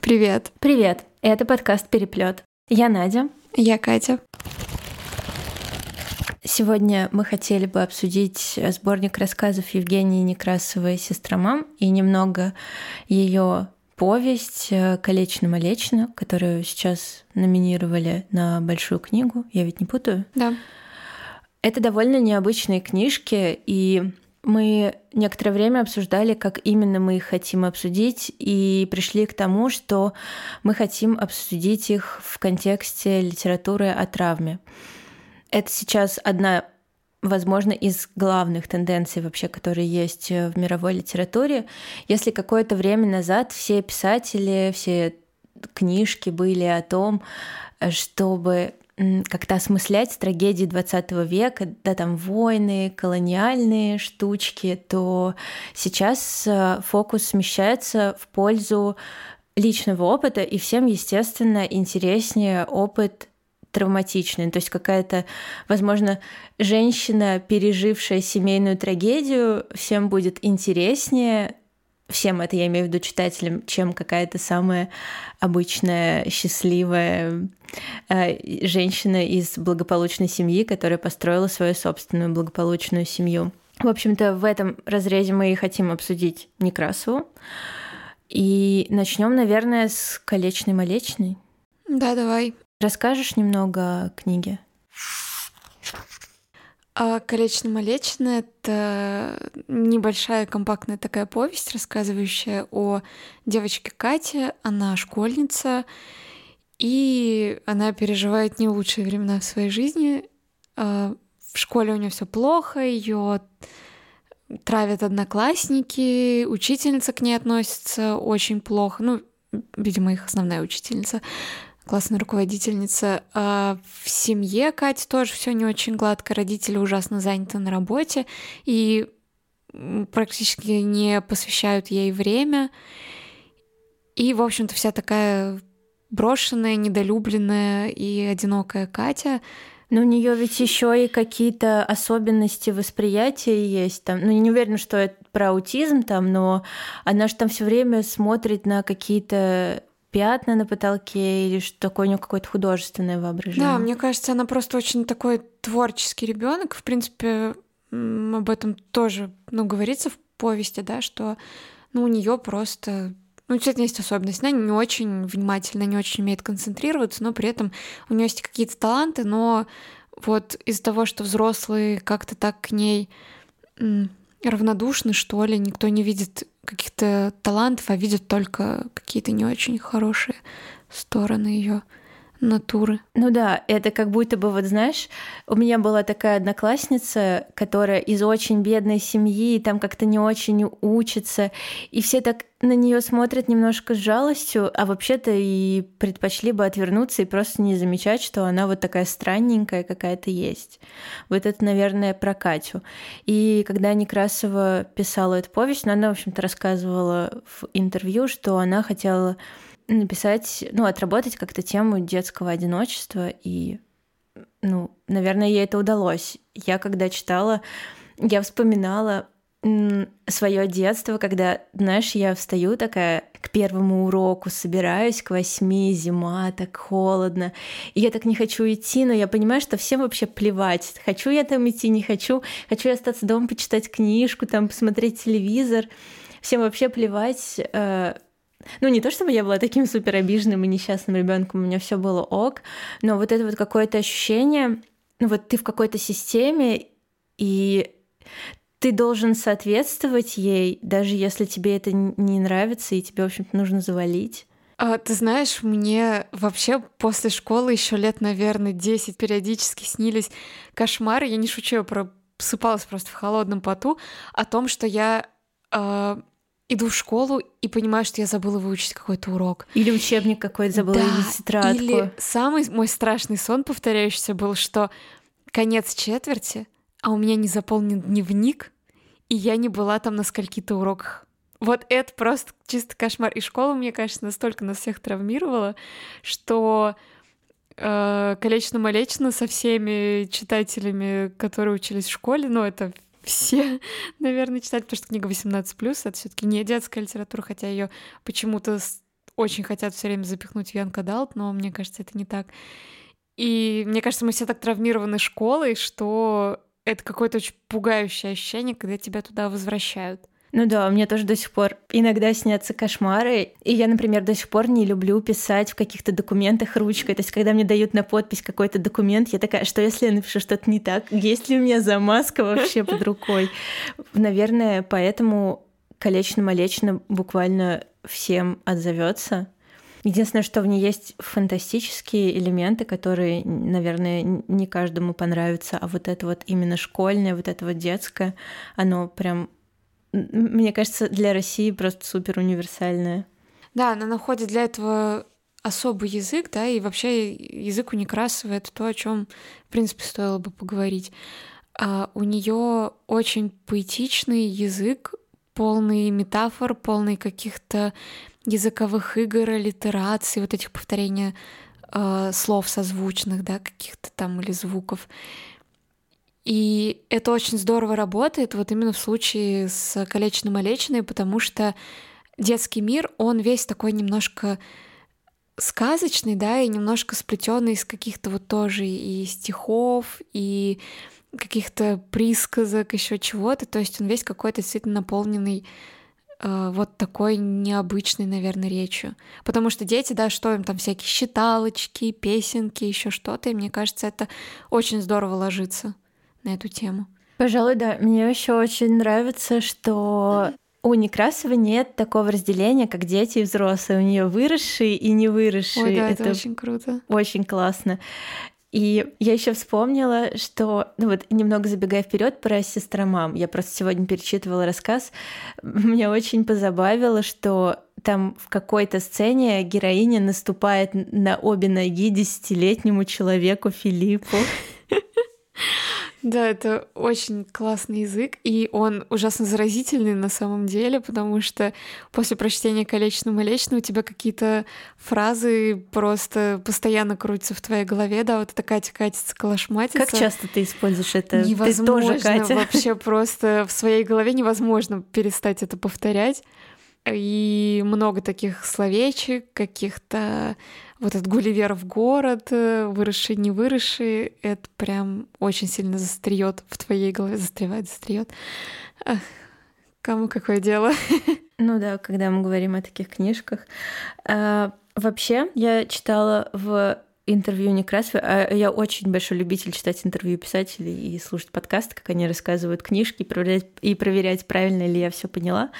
Привет. Привет. Это подкаст Переплет. Я Надя. Я Катя. Сегодня мы хотели бы обсудить сборник рассказов Евгении Некрасовой «Сестра мам» и немного ее повесть «Колечно-молечно», которую сейчас номинировали на большую книгу. Я ведь не путаю? Да. Это довольно необычные книжки, и мы некоторое время обсуждали, как именно мы их хотим обсудить, и пришли к тому, что мы хотим обсудить их в контексте литературы о травме. Это сейчас одна возможно, из главных тенденций вообще, которые есть в мировой литературе. Если какое-то время назад все писатели, все книжки были о том, чтобы как-то осмыслять трагедии 20 века, да, там войны, колониальные штучки, то сейчас э, фокус смещается в пользу личного опыта, и всем, естественно, интереснее опыт травматичный. То есть какая-то, возможно, женщина, пережившая семейную трагедию, всем будет интереснее всем это я имею в виду читателям, чем какая-то самая обычная счастливая э, женщина из благополучной семьи, которая построила свою собственную благополучную семью. В общем-то, в этом разрезе мы и хотим обсудить Некрасову. И начнем, наверное, с колечной молечной. Да, давай. Расскажешь немного о книге? А «Колечно-молечно» — это небольшая компактная такая повесть, рассказывающая о девочке Кате. Она школьница, и она переживает не лучшие времена в своей жизни. А, в школе у нее все плохо, ее травят одноклассники, учительница к ней относится очень плохо. Ну, видимо, их основная учительница классная руководительница. А в семье Кати тоже все не очень гладко, родители ужасно заняты на работе и практически не посвящают ей время. И, в общем-то, вся такая брошенная, недолюбленная и одинокая Катя. Но у нее ведь еще и какие-то особенности восприятия есть там. Ну, не уверена, что это про аутизм там, но она же там все время смотрит на какие-то пятна на потолке или что такое у нее какое-то художественное воображение. Да, мне кажется, она просто очень такой творческий ребенок. В принципе, об этом тоже, ну, говорится в повести, да, что, ну, у нее просто ну, действительно есть особенность. Она не очень внимательно, не очень умеет концентрироваться, но при этом у нее есть какие-то таланты, но вот из-за того, что взрослые как-то так к ней равнодушны, что ли, никто не видит каких-то талантов, а видят только какие-то не очень хорошие стороны ее натуры. Ну да, это как будто бы, вот знаешь, у меня была такая одноклассница, которая из очень бедной семьи, там как-то не очень учится, и все так на нее смотрят немножко с жалостью, а вообще-то и предпочли бы отвернуться и просто не замечать, что она вот такая странненькая какая-то есть. Вот это, наверное, про Катю. И когда Некрасова писала эту повесть, ну, она, в общем-то, рассказывала в интервью, что она хотела написать, ну, отработать как-то тему детского одиночества, и, ну, наверное, ей это удалось. Я когда читала, я вспоминала свое детство, когда, знаешь, я встаю такая к первому уроку, собираюсь к восьми, зима, так холодно, и я так не хочу идти, но я понимаю, что всем вообще плевать, хочу я там идти, не хочу, хочу я остаться дома, почитать книжку, там посмотреть телевизор, всем вообще плевать, э, ну, не то чтобы я была таким супер обиженным и несчастным ребенком, у меня все было ок, но вот это вот какое-то ощущение, ну вот ты в какой-то системе, и ты должен соответствовать ей, даже если тебе это не нравится, и тебе, в общем-то, нужно завалить. А, ты знаешь, мне вообще после школы еще лет, наверное, 10 периодически снились кошмары. Я не шучу, я просыпалась просто в холодном поту о том, что я э, иду в школу и понимаю, что я забыла выучить какой-то урок. Или учебник какой-то забыла, да, или тетрадку. Или самый мой страшный сон повторяющийся был, что конец четверти, а у меня не заполнен дневник, и я не была там на скольки-то уроках. Вот это просто чисто кошмар. И школа, мне кажется, настолько нас всех травмировала, что э, колечно-молечно со всеми читателями, которые учились в школе, ну, это все, наверное, читать, потому что книга 18+, это все таки не детская литература, хотя ее почему-то очень хотят все время запихнуть в Янг Адалт, но мне кажется, это не так. И мне кажется, мы все так травмированы школой, что это какое-то очень пугающее ощущение, когда тебя туда возвращают. Ну да, мне тоже до сих пор иногда снятся кошмары. И я, например, до сих пор не люблю писать в каких-то документах ручкой. То есть, когда мне дают на подпись какой-то документ, я такая, что если я напишу что-то не так? Есть ли у меня замазка вообще под рукой? Наверное, поэтому колечно-молечно буквально всем отзовется. Единственное, что в ней есть фантастические элементы, которые, наверное, не каждому понравятся, а вот это вот именно школьное, вот это вот детское, оно прям мне кажется, для России просто супер универсальная. Да, она находит для этого особый язык, да, и вообще язык у Некрасова это то, о чем, в принципе, стоило бы поговорить. А у нее очень поэтичный язык, полный метафор, полный каких-то языковых игр, аллитераций, вот этих повторения э, слов созвучных, да, каких-то там или звуков. И это очень здорово работает вот именно в случае с «Колечным Олечиной», потому что детский мир, он весь такой немножко сказочный, да, и немножко сплетенный из каких-то вот тоже и стихов, и каких-то присказок, еще чего-то. То есть он весь какой-то действительно наполненный э, вот такой необычной, наверное, речью. Потому что дети, да, что им там всякие считалочки, песенки, еще что-то, и мне кажется, это очень здорово ложится на эту тему. Пожалуй, да. Мне еще очень нравится, что у Некрасова нет такого разделения, как дети и взрослые. У нее выросшие и не выросшие. Ой, да, это, это очень круто. Очень классно. И я еще вспомнила, что, ну вот немного забегая вперед про сестра мам, я просто сегодня перечитывала рассказ, меня очень позабавило, что там в какой-то сцене героиня наступает на обе ноги десятилетнему человеку Филиппу. Да, это очень классный язык, и он ужасно заразительный на самом деле, потому что после прочтения «Колечного Млечного» у тебя какие-то фразы просто постоянно крутятся в твоей голове, да, вот это Катя катится, калашматится. Как часто ты используешь это? Невозможно ты тоже, Катя. вообще просто в своей голове невозможно перестать это повторять. И много таких словечек, каких-то вот этот Гулливер в город, э, выросший, не выросший, это прям очень сильно застреет в твоей голове, застревает, застреет. Кому какое дело? Ну да, когда мы говорим о таких книжках. А, вообще, я читала в интервью Некрасовой, а я очень большой любитель читать интервью писателей и слушать подкасты, как они рассказывают книжки, и проверять, и проверять правильно ли я все поняла.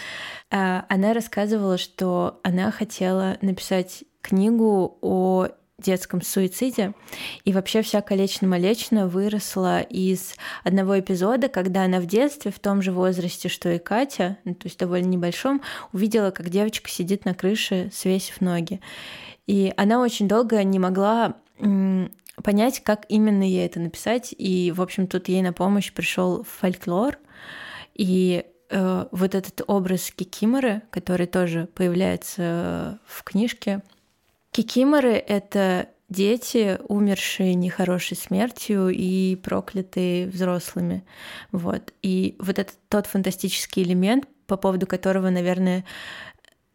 А, она рассказывала, что она хотела написать книгу о детском суициде. И вообще вся колечно-молечно выросла из одного эпизода, когда она в детстве, в том же возрасте, что и Катя, ну, то есть довольно небольшом, увидела, как девочка сидит на крыше, свесив ноги. И она очень долго не могла понять, как именно ей это написать. И, в общем, тут ей на помощь пришел фольклор. И э, вот этот образ Кикиморы, который тоже появляется в книжке, Кикиморы — это дети, умершие нехорошей смертью и проклятые взрослыми. Вот. И вот этот тот фантастический элемент, по поводу которого, наверное,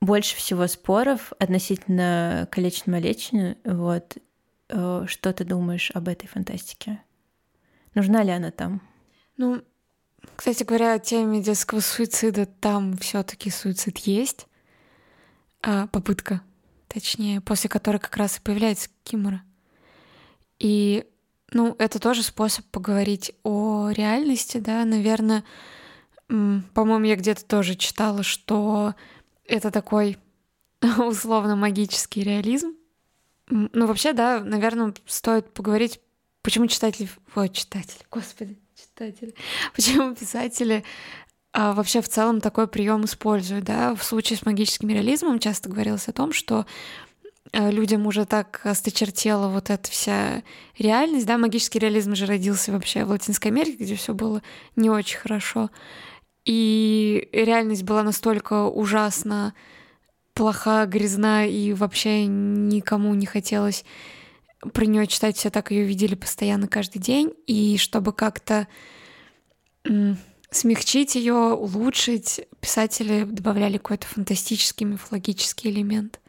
больше всего споров относительно колечного лечения. Вот. Э, что ты думаешь об этой фантастике? Нужна ли она там? Ну, кстати говоря, о теме детского суицида там все-таки суицид есть. А, попытка точнее, после которой как раз и появляется Кимура. И, ну, это тоже способ поговорить о реальности, да, наверное, по-моему, я где-то тоже читала, что это такой условно магический реализм. Ну, вообще, да, наверное, стоит поговорить, почему читатели... Ой, читатели, господи, читатели. Почему писатели а вообще в целом такой прием используют. Да? В случае с магическим реализмом часто говорилось о том, что э, людям уже так осточертела вот эта вся реальность, да, магический реализм же родился вообще в Латинской Америке, где все было не очень хорошо, и реальность была настолько ужасно плоха, грязна, и вообще никому не хотелось про нее читать, все так ее видели постоянно каждый день, и чтобы как-то смягчить ее, улучшить, писатели добавляли какой-то фантастический мифологический элемент.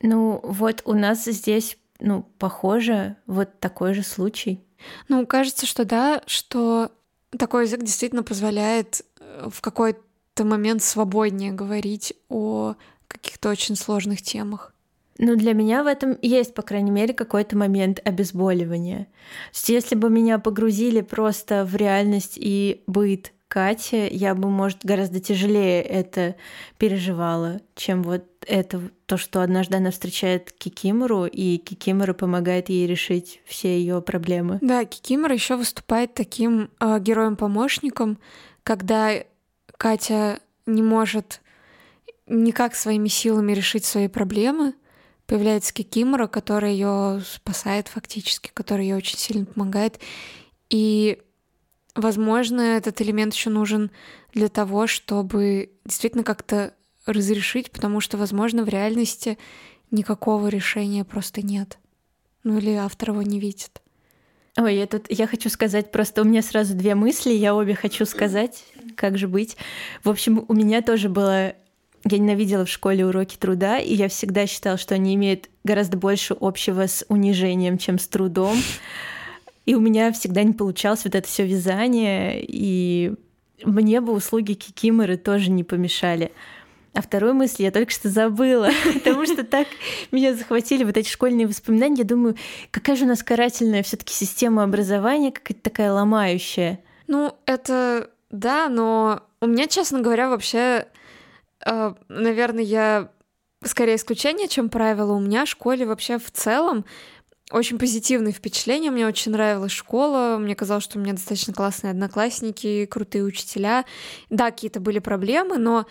Ну, вот у нас здесь, ну, похоже, вот такой же случай. Ну, кажется, что да, что такой язык действительно позволяет э, в какой-то момент свободнее говорить о каких-то очень сложных темах. Ну, для меня в этом есть, по крайней мере, какой-то момент обезболивания. То есть, если бы меня погрузили просто в реальность и быт Кати, я бы, может, гораздо тяжелее это переживала, чем вот это, то, что однажды она встречает Кикимору, и Кикимора помогает ей решить все ее проблемы. Да, Кикимора еще выступает таким э, героем-помощником, когда Катя не может никак своими силами решить свои проблемы, появляется Кикимора, который ее спасает фактически, который ей очень сильно помогает. И Возможно, этот элемент еще нужен для того, чтобы действительно как-то разрешить, потому что, возможно, в реальности никакого решения просто нет. Ну или автор его не видит. Ой, я тут я хочу сказать, просто у меня сразу две мысли, я обе хочу сказать, как же быть. В общем, у меня тоже было я ненавидела в школе уроки труда, и я всегда считала, что они имеют гораздо больше общего с унижением, чем с трудом. И у меня всегда не получалось вот это все вязание, и мне бы услуги кикиморы тоже не помешали. А вторую мысль я только что забыла, потому что так меня захватили вот эти школьные воспоминания. Я думаю, какая же у нас карательная все таки система образования, какая-то такая ломающая. Ну, это да, но у меня, честно говоря, вообще, э, наверное, я скорее исключение, чем правило. У меня в школе вообще в целом очень позитивные впечатления. Мне очень нравилась школа. Мне казалось, что у меня достаточно классные одноклассники, крутые учителя. Да, какие-то были проблемы, но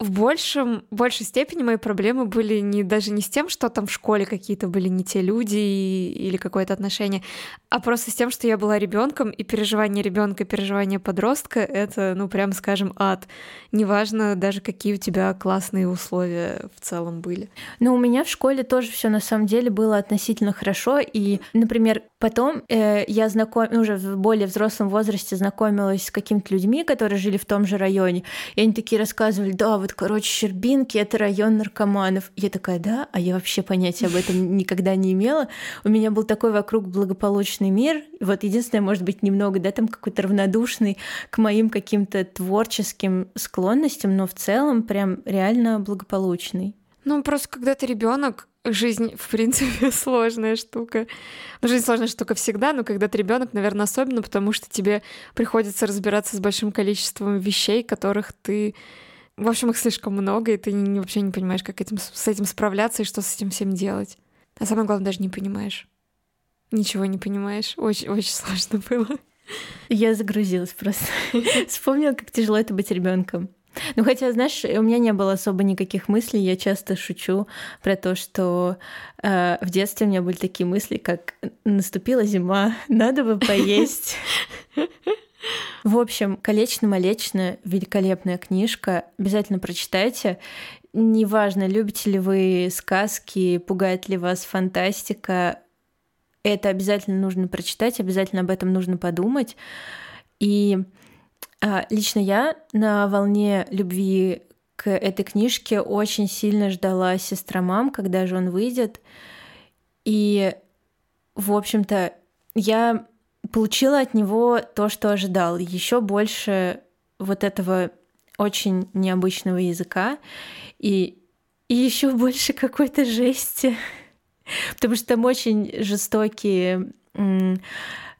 в большем, большей степени мои проблемы были не, даже не с тем, что там в школе какие-то были не те люди и, или какое-то отношение, а просто с тем, что я была ребенком, и переживание ребенка, переживание подростка — это, ну, прям скажем, ад. Неважно даже, какие у тебя классные условия в целом были. Ну, у меня в школе тоже все на самом деле было относительно хорошо, и, например, потом э, я знаком... уже в более взрослом возрасте знакомилась с какими-то людьми, которые жили в том же районе, и они такие рассказывали, да, вот, короче, Щербинки — это район наркоманов. Я такая, да? А я вообще понятия об этом никогда не имела. У меня был такой вокруг благополучный мир. Вот единственное, может быть, немного, да, там какой-то равнодушный к моим каким-то творческим склонностям, но в целом прям реально благополучный. Ну, просто когда ты ребенок, жизнь, в принципе, сложная штука. Ну, жизнь сложная штука всегда, но когда ты ребенок, наверное, особенно, потому что тебе приходится разбираться с большим количеством вещей, которых ты в общем, их слишком много, и ты вообще не понимаешь, как этим, с этим справляться и что с этим всем делать. А самое главное, даже не понимаешь. Ничего не понимаешь. Очень, очень сложно было. Я загрузилась просто. Вспомнила, как тяжело это быть ребенком. Ну, хотя, знаешь, у меня не было особо никаких мыслей. Я часто шучу про то, что э, в детстве у меня были такие мысли, как наступила зима, надо бы поесть. В общем, «Колечно-молечно» — великолепная книжка. Обязательно прочитайте. Неважно, любите ли вы сказки, пугает ли вас фантастика, это обязательно нужно прочитать, обязательно об этом нужно подумать. И а, лично я на волне любви к этой книжке очень сильно ждала «Сестра мам», когда же он выйдет. И, в общем-то, я получила от него то, что ожидал. Еще больше вот этого очень необычного языка и, и еще больше какой-то жести. Потому что там очень жестокие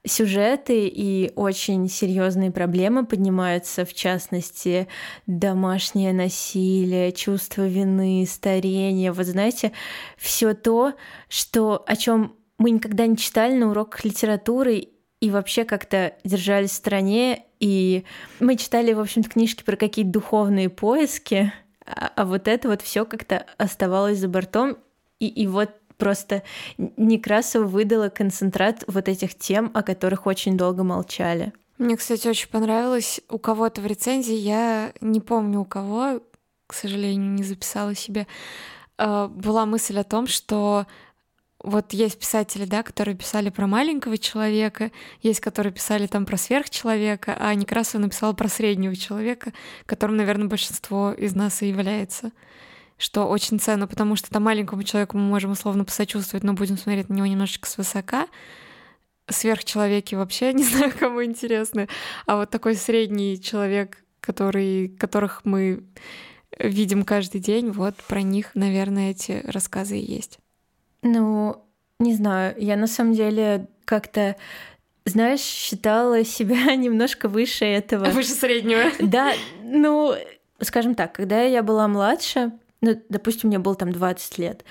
сюжеты и очень серьезные проблемы поднимаются, в частности, домашнее насилие, чувство вины, старение. Вот знаете, все то, что, о чем мы никогда не читали на уроках литературы, и вообще как-то держались в стране. И мы читали, в общем-то, книжки про какие-то духовные поиски, а, а вот это вот все как-то оставалось за бортом. И, и вот просто Некрасова выдала концентрат вот этих тем, о которых очень долго молчали. Мне, кстати, очень понравилось у кого-то в рецензии, я не помню у кого, к сожалению, не записала себе, а, была мысль о том, что вот есть писатели, да, которые писали про маленького человека, есть, которые писали там про сверхчеловека, а Некрасова написала про среднего человека, которым, наверное, большинство из нас и является. что очень ценно, потому что там маленькому человеку мы можем условно посочувствовать, но будем смотреть на него немножечко свысока. Сверхчеловеки вообще не знаю, кому интересны. А вот такой средний человек, который, которых мы видим каждый день, вот про них, наверное, эти рассказы и есть. Ну, не знаю, я на самом деле как-то знаешь, считала себя немножко выше этого. Выше среднего. Да, ну, скажем так, когда я была младше, ну, допустим, мне было там 20 лет,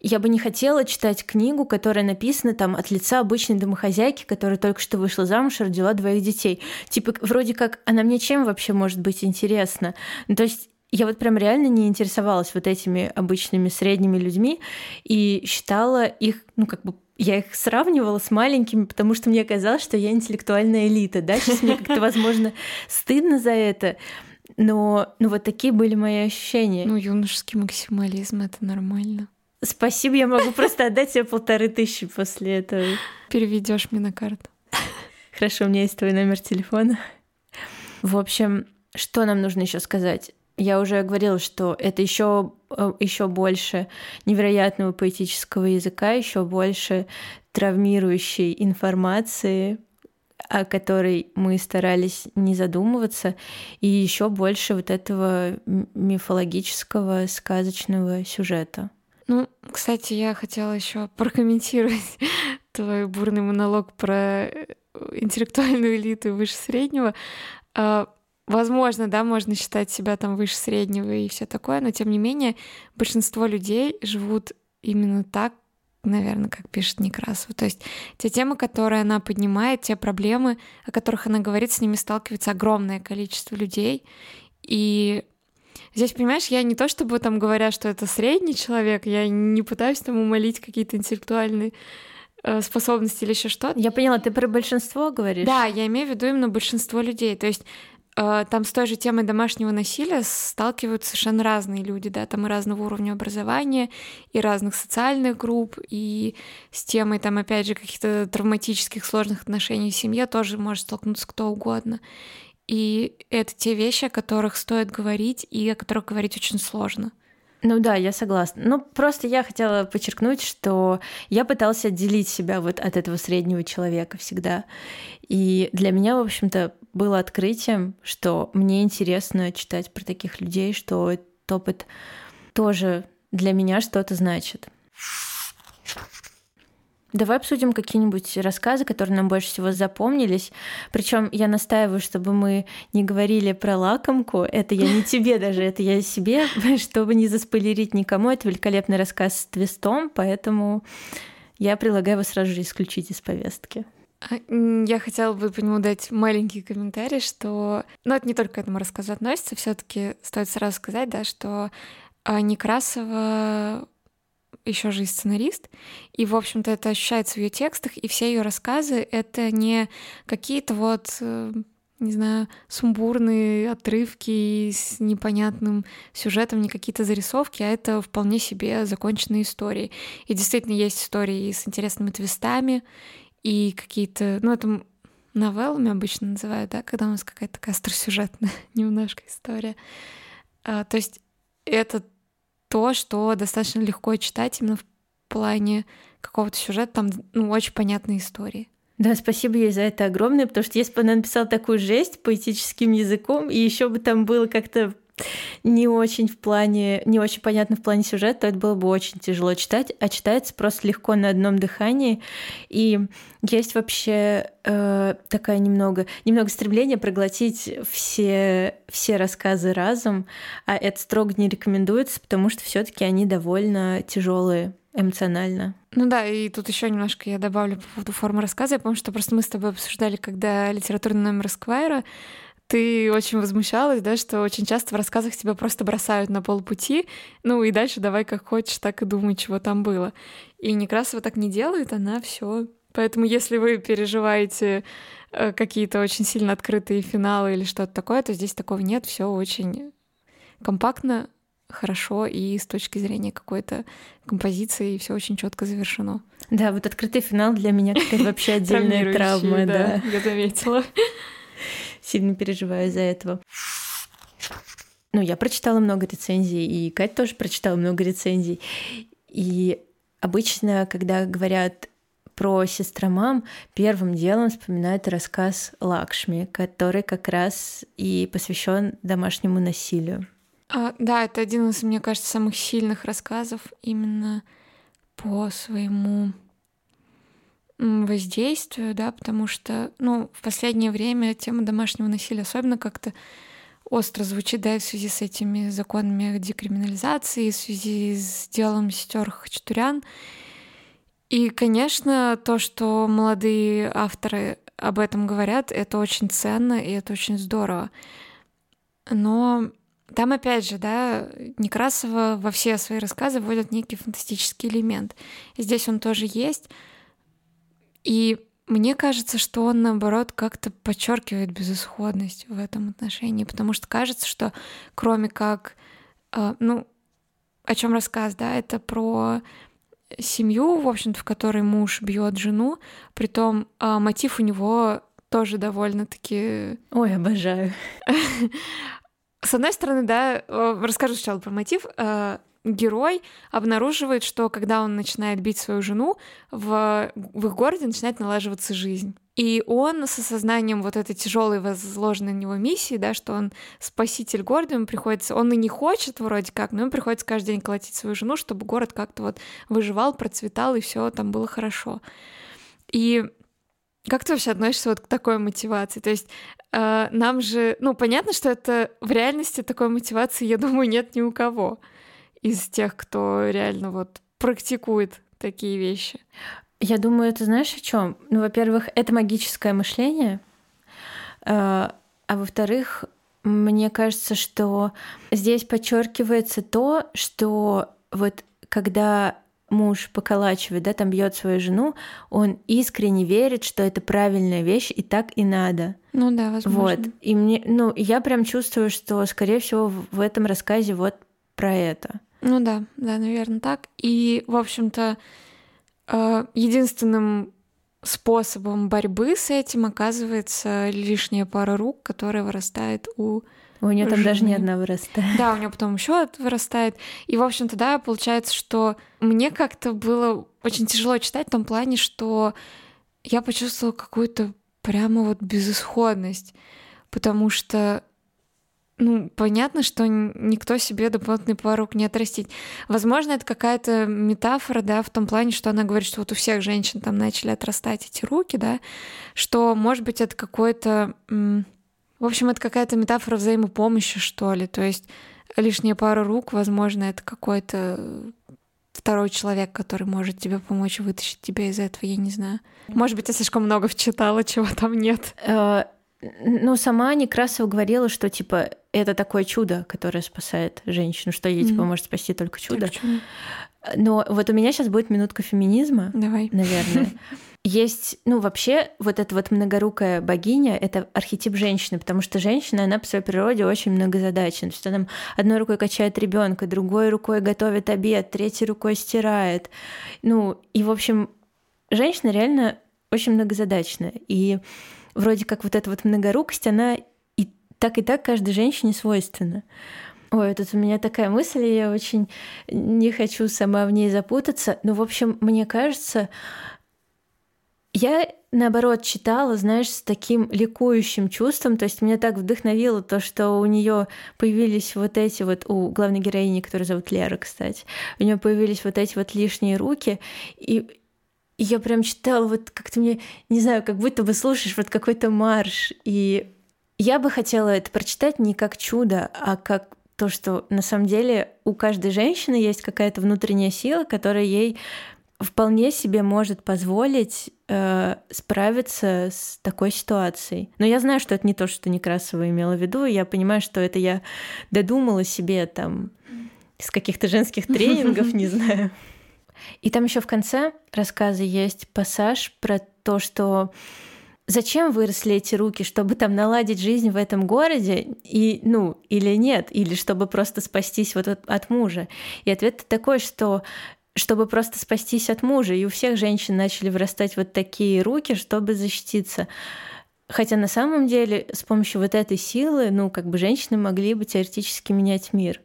я бы не хотела читать книгу, которая написана там от лица обычной домохозяйки, которая только что вышла замуж и родила двоих детей. Типа, вроде как, она мне чем вообще может быть интересна? Ну, то есть я вот прям реально не интересовалась вот этими обычными средними людьми и считала их, ну, как бы я их сравнивала с маленькими, потому что мне казалось, что я интеллектуальная элита, да, сейчас мне как-то, возможно, стыдно за это, но ну, вот такие были мои ощущения. Ну, юношеский максимализм — это нормально. Спасибо, я могу просто отдать тебе полторы тысячи после этого. Переведешь мне на карту. Хорошо, у меня есть твой номер телефона. В общем, что нам нужно еще сказать? Я уже говорила, что это еще э, еще больше невероятного поэтического языка, еще больше травмирующей информации, о которой мы старались не задумываться, и еще больше вот этого мифологического сказочного сюжета. Ну, кстати, я хотела еще прокомментировать твой бурный монолог про э, интеллектуальную элиту выше среднего. Возможно, да, можно считать себя там выше среднего и все такое, но тем не менее большинство людей живут именно так, наверное, как пишет Некрасова. То есть те темы, которые она поднимает, те проблемы, о которых она говорит, с ними сталкивается огромное количество людей. И здесь, понимаешь, я не то чтобы там говоря, что это средний человек, я не пытаюсь там умолить какие-то интеллектуальные э, способности или еще что-то. Я поняла, ты про большинство говоришь? Да, я имею в виду именно большинство людей. То есть там с той же темой домашнего насилия сталкиваются совершенно разные люди, да, там и разного уровня образования, и разных социальных групп, и с темой там, опять же, каких-то травматических сложных отношений в семье тоже может столкнуться кто угодно. И это те вещи, о которых стоит говорить, и о которых говорить очень сложно. Ну да, я согласна. Ну просто я хотела подчеркнуть, что я пытался отделить себя вот от этого среднего человека всегда. И для меня, в общем-то, было открытием, что мне интересно читать про таких людей, что этот опыт тоже для меня что-то значит. Давай обсудим какие-нибудь рассказы, которые нам больше всего запомнились. Причем я настаиваю, чтобы мы не говорили про лакомку. Это я не тебе даже, это я себе, чтобы не заспойлерить никому. Это великолепный рассказ с твистом, поэтому я предлагаю его сразу же исключить из повестки. А, я хотела бы по нему дать маленький комментарий, что... Ну, это не только к этому рассказу относится, все таки стоит сразу сказать, да, что а, Некрасова еще же и сценарист, и, в общем-то, это ощущается в ее текстах, и все ее рассказы — это не какие-то вот э, не знаю, сумбурные отрывки с непонятным сюжетом, не какие-то зарисовки, а это вполне себе законченные истории. И действительно есть истории с интересными твистами, и какие-то, ну, это новеллами обычно называют, да, когда у нас какая-то такая остросюжетная немножко история. А, то есть это то, что достаточно легко читать именно в плане какого-то сюжета, там, ну, очень понятные истории. Да, спасибо ей за это огромное, потому что если бы она написала такую жесть поэтическим языком, и еще бы там было как-то не очень в плане, не очень понятно в плане сюжета, то это было бы очень тяжело читать, а читается просто легко на одном дыхании. И есть вообще э, такая немного, немного стремление проглотить все, все рассказы разом, а это строго не рекомендуется, потому что все-таки они довольно тяжелые эмоционально. Ну да, и тут еще немножко я добавлю по поводу формы рассказа. Я помню, что просто мы с тобой обсуждали, когда литературный номер Сквайра ты очень возмущалась, да, что очень часто в рассказах тебя просто бросают на полпути, ну и дальше давай как хочешь, так и думай, чего там было. И Некрасова так не делает, она все. Поэтому если вы переживаете э, какие-то очень сильно открытые финалы или что-то такое, то здесь такого нет, все очень компактно, хорошо и с точки зрения какой-то композиции все очень четко завершено. Да, вот открытый финал для меня какая-то вообще отдельная травма, да. Я заметила сильно переживаю из-за этого. ну, я прочитала много рецензий, и Катя тоже прочитала много рецензий. И обычно, когда говорят про сестромам, первым делом вспоминают рассказ Лакшми, который как раз и посвящен домашнему насилию. А, да, это один из, мне кажется, самых сильных рассказов именно по своему воздействию, да, потому что, ну, в последнее время тема домашнего насилия особенно как-то остро звучит, да, в связи с этими законами декриминализации, в связи с делом сестер Хачатурян. И, конечно, то, что молодые авторы об этом говорят, это очень ценно и это очень здорово. Но там, опять же, да, Некрасова во все свои рассказы вводит некий фантастический элемент. И здесь он тоже есть. И мне кажется, что он, наоборот, как-то подчеркивает безысходность в этом отношении, потому что кажется, что кроме как, э, ну, о чем рассказ, да, это про семью, в общем-то, в которой муж бьет жену, притом э, мотив у него тоже довольно-таки... Ой, обожаю. С одной стороны, да, э, расскажу сначала про мотив. Э, герой обнаруживает, что когда он начинает бить свою жену, в, в их городе начинает налаживаться жизнь. И он с осознанием вот этой тяжелой возложенной на него миссии, да, что он спаситель города, ему приходится, он и не хочет вроде как, но ему приходится каждый день колотить свою жену, чтобы город как-то вот выживал, процветал, и все там было хорошо. И как ты вообще относишься вот к такой мотивации? То есть э, нам же, ну, понятно, что это в реальности такой мотивации, я думаю, нет ни у кого из тех, кто реально вот практикует такие вещи? Я думаю, это знаешь о чем? Ну, во-первых, это магическое мышление, а, а во-вторых, мне кажется, что здесь подчеркивается то, что вот когда муж поколачивает, да, там бьет свою жену, он искренне верит, что это правильная вещь, и так и надо. Ну да, возможно. Вот. И мне, ну, я прям чувствую, что, скорее всего, в этом рассказе вот про это. Ну да, да, наверное, так. И, в общем-то, э, единственным способом борьбы с этим оказывается лишняя пара рук, которая вырастает у у нее там даже не одна вырастает. Да, у нее потом еще вырастает. И, в общем-то, да, получается, что мне как-то было очень тяжело читать в том плане, что я почувствовала какую-то прямо вот безысходность, потому что ну, понятно, что никто себе дополнительный порог не отрастить. Возможно, это какая-то метафора, да, в том плане, что она говорит, что вот у всех женщин там начали отрастать эти руки, да, что, может быть, это какой-то... В общем, это какая-то метафора взаимопомощи, что ли. То есть лишняя пара рук, возможно, это какой-то второй человек, который может тебе помочь вытащить тебя из этого, я не знаю. Может быть, я слишком много вчитала, чего там нет. Ну, сама Некрасова говорила, что, типа, это такое чудо, которое спасает женщину, что ей, mm-hmm. типа, может спасти только чудо. Только чудо. Но вот у меня сейчас будет минутка феминизма, Давай. наверное. Есть, ну, вообще, вот эта вот многорукая богиня — это архетип женщины, потому что женщина, она по своей природе очень многозадачна. То есть она одной рукой качает ребенка, другой рукой готовит обед, третьей рукой стирает. Ну, и, в общем, женщина реально очень многозадачная. И вроде как вот эта вот многорукость, она и так и так каждой женщине свойственна. Ой, тут у меня такая мысль, я очень не хочу сама в ней запутаться. Но, в общем, мне кажется, я наоборот читала, знаешь, с таким ликующим чувством, то есть меня так вдохновило то, что у нее появились вот эти вот, у главной героини, которая зовут Лера, кстати, у нее появились вот эти вот лишние руки, и и я прям читала, вот как-то мне, не знаю, как будто бы слушаешь вот какой-то марш. И я бы хотела это прочитать не как чудо, а как то, что на самом деле у каждой женщины есть какая-то внутренняя сила, которая ей вполне себе может позволить э, справиться с такой ситуацией. Но я знаю, что это не то, что Некрасова имела в виду. Я понимаю, что это я додумала себе там с каких-то женских тренингов, не знаю. И там еще в конце рассказа есть пассаж про то, что зачем выросли эти руки, чтобы там наладить жизнь в этом городе, и, ну, или нет, или чтобы просто спастись вот от, от мужа. И ответ такой, что чтобы просто спастись от мужа, и у всех женщин начали вырастать вот такие руки, чтобы защититься. Хотя на самом деле с помощью вот этой силы, ну, как бы женщины могли бы теоретически менять мир.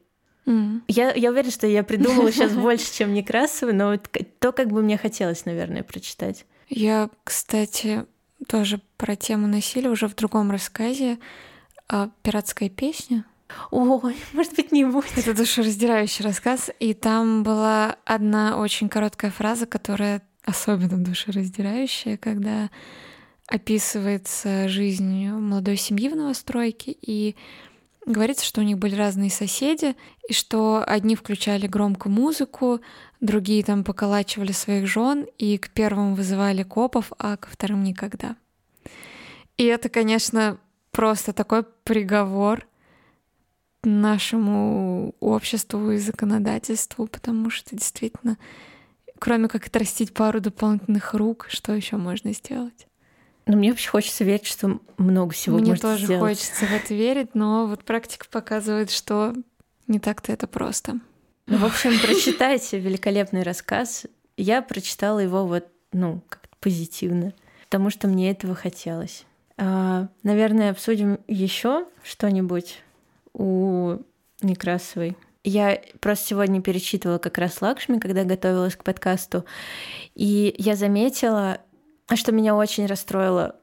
Mm. Я, я уверена, что я придумала сейчас больше, чем Некрасова, но вот то, как бы мне хотелось, наверное, прочитать. Я, кстати, тоже про тему насилия уже в другом рассказе. А, «Пиратская песня». Ой, может быть, не будет. Это душераздирающий рассказ, и там была одна очень короткая фраза, которая особенно душераздирающая, когда описывается жизнь молодой семьи в новостройке, и говорится, что у них были разные соседи, и что одни включали громко музыку, другие там поколачивали своих жен, и к первым вызывали копов, а ко вторым никогда. И это, конечно, просто такой приговор нашему обществу и законодательству, потому что действительно, кроме как отрастить пару дополнительных рук, что еще можно сделать? Ну, мне вообще хочется верить, что много всего Мне тоже сделать. хочется в это верить, но вот практика показывает, что не так-то это просто. Ну, в общем, прочитайте великолепный рассказ. Я прочитала его вот, ну, как-то позитивно, потому что мне этого хотелось. А, наверное, обсудим еще что-нибудь у Некрасовой. Я просто сегодня перечитывала как раз Лакшми, когда готовилась к подкасту, и я заметила, что меня очень расстроило,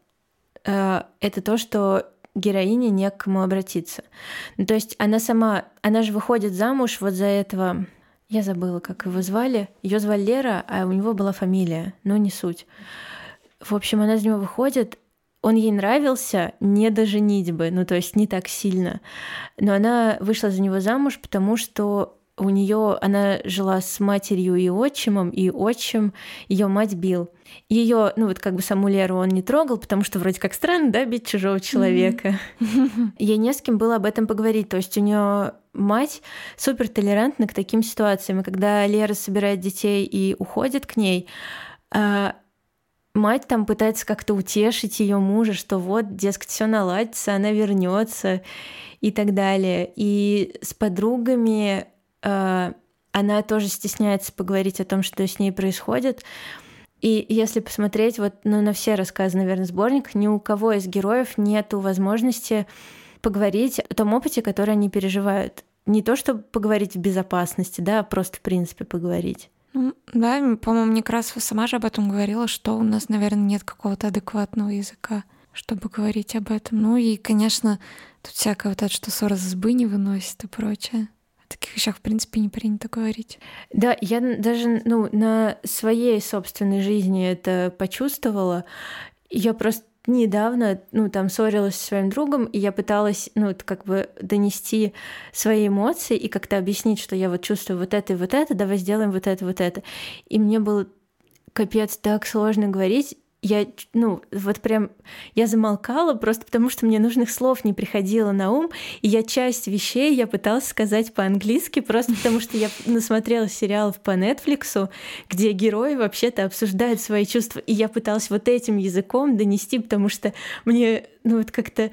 э, это то, что героине не к кому обратиться. Ну, то есть она сама, она же выходит замуж вот за этого, я забыла, как его звали. Ее звали Лера, а у него была фамилия, но не суть. В общем, она за него выходит, он ей нравился не до женитьбы, ну то есть не так сильно. Но она вышла за него замуж, потому что у нее она жила с матерью и отчимом, и отчим ее мать бил. Ее, ну вот как бы саму Леру он не трогал, потому что вроде как странно, да, бить чужого человека. Mm-hmm. Ей не с кем было об этом поговорить. То есть у нее мать супер толерантна к таким ситуациям. И когда Лера собирает детей и уходит к ней, а, мать там пытается как-то утешить ее мужа, что вот, дескать, все наладится, она вернется и так далее. И с подругами она тоже стесняется поговорить о том, что с ней происходит. И если посмотреть вот ну, на все рассказы, наверное, сборник, ни у кого из героев нет возможности поговорить о том опыте, который они переживают. Не то, чтобы поговорить в безопасности, да, а просто в принципе поговорить. Ну, да, по-моему, Некрасова сама же об этом говорила, что у нас, наверное, нет какого-то адекватного языка, чтобы говорить об этом. Ну и, конечно, тут всякое вот это, что ссора с не выносит и прочее. Таких вещах, в принципе, не принято говорить. Да, я даже ну, на своей собственной жизни это почувствовала. Я просто недавно, ну, там, ссорилась со своим другом, и я пыталась, ну, как бы донести свои эмоции и как-то объяснить, что я вот чувствую вот это и вот это, давай сделаем вот это, вот это. И мне было капец так сложно говорить, я, ну, вот прям, я замолкала просто потому, что мне нужных слов не приходило на ум, и я часть вещей я пыталась сказать по-английски, просто потому что я насмотрела сериалов по Netflix, где герои вообще-то обсуждают свои чувства, и я пыталась вот этим языком донести, потому что мне, ну, вот как-то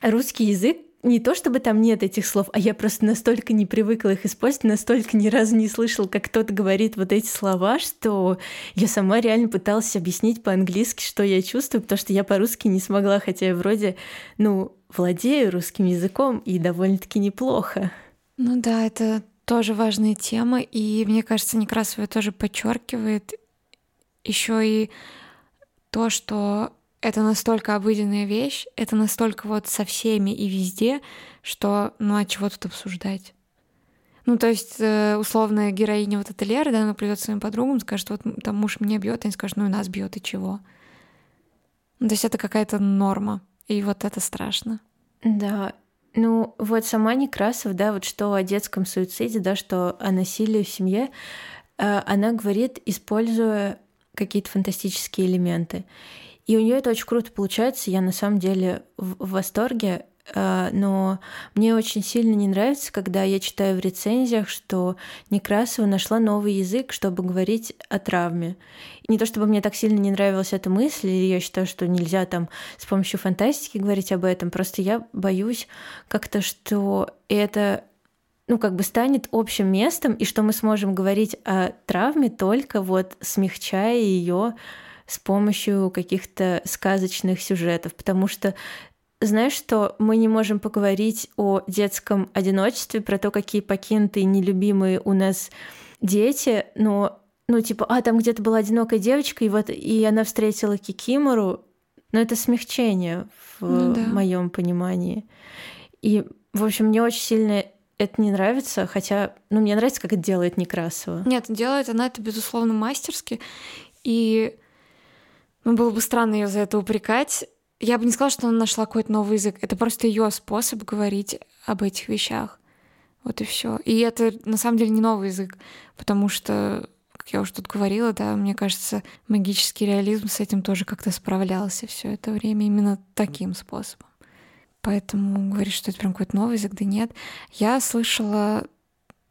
русский язык не то чтобы там нет этих слов, а я просто настолько не привыкла их использовать, настолько ни разу не слышала, как кто-то говорит вот эти слова, что я сама реально пыталась объяснить по-английски, что я чувствую, потому что я по-русски не смогла, хотя я вроде, ну, владею русским языком и довольно-таки неплохо. Ну да, это тоже важная тема, и мне кажется, Некрасова тоже подчеркивает еще и то, что это настолько обыденная вещь, это настолько вот со всеми и везде, что ну а чего тут обсуждать? Ну, то есть, э, условная героиня вот эта Лера, да, она придет своим подругам, скажет, вот там муж меня бьет, они скажут, ну и нас бьет, и чего? Ну, то есть это какая-то норма, и вот это страшно. Да, ну вот сама Некрасов, да, вот что о детском суициде, да, что о насилии в семье, э, она говорит, используя какие-то фантастические элементы. И у нее это очень круто получается. Я на самом деле в восторге. А, но мне очень сильно не нравится, когда я читаю в рецензиях, что Некрасова нашла новый язык, чтобы говорить о травме. Не то чтобы мне так сильно не нравилась эта мысль, или я считаю, что нельзя там с помощью фантастики говорить об этом, просто я боюсь как-то, что это ну, как бы станет общим местом, и что мы сможем говорить о травме только вот смягчая ее с помощью каких-то сказочных сюжетов, потому что знаешь, что мы не можем поговорить о детском одиночестве, про то, какие покинутые, нелюбимые у нас дети, но ну, типа, а, там где-то была одинокая девочка, и вот и она встретила Кикимору, но это смягчение в ну, да. моем понимании. И, в общем, мне очень сильно это не нравится, хотя, ну, мне нравится, как это делает Некрасова. Нет, делает она это, безусловно, мастерски, и ну, было бы странно ее за это упрекать. Я бы не сказала, что она нашла какой-то новый язык. Это просто ее способ говорить об этих вещах. Вот и все. И это на самом деле не новый язык, потому что, как я уже тут говорила, да, мне кажется, магический реализм с этим тоже как-то справлялся все это время именно таким способом. Поэтому говорить, что это прям какой-то новый язык, да нет. Я слышала,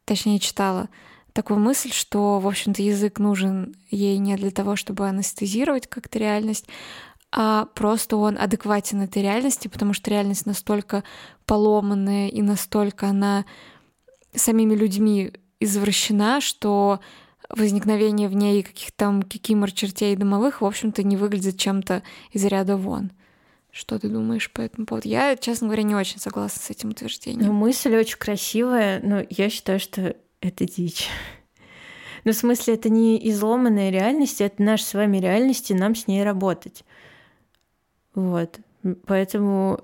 точнее читала такую мысль, что, в общем-то, язык нужен ей не для того, чтобы анестезировать как-то реальность, а просто он адекватен этой реальности, потому что реальность настолько поломанная и настолько она самими людьми извращена, что возникновение в ней каких-то там кикимор, чертей домовых, в общем-то, не выглядит чем-то из ряда вон. Что ты думаешь по этому поводу? Я, честно говоря, не очень согласна с этим утверждением. Ну, мысль очень красивая, но я считаю, что это дичь. Ну, в смысле, это не изломанная реальность, это наша с вами реальность, и нам с ней работать. Вот. Поэтому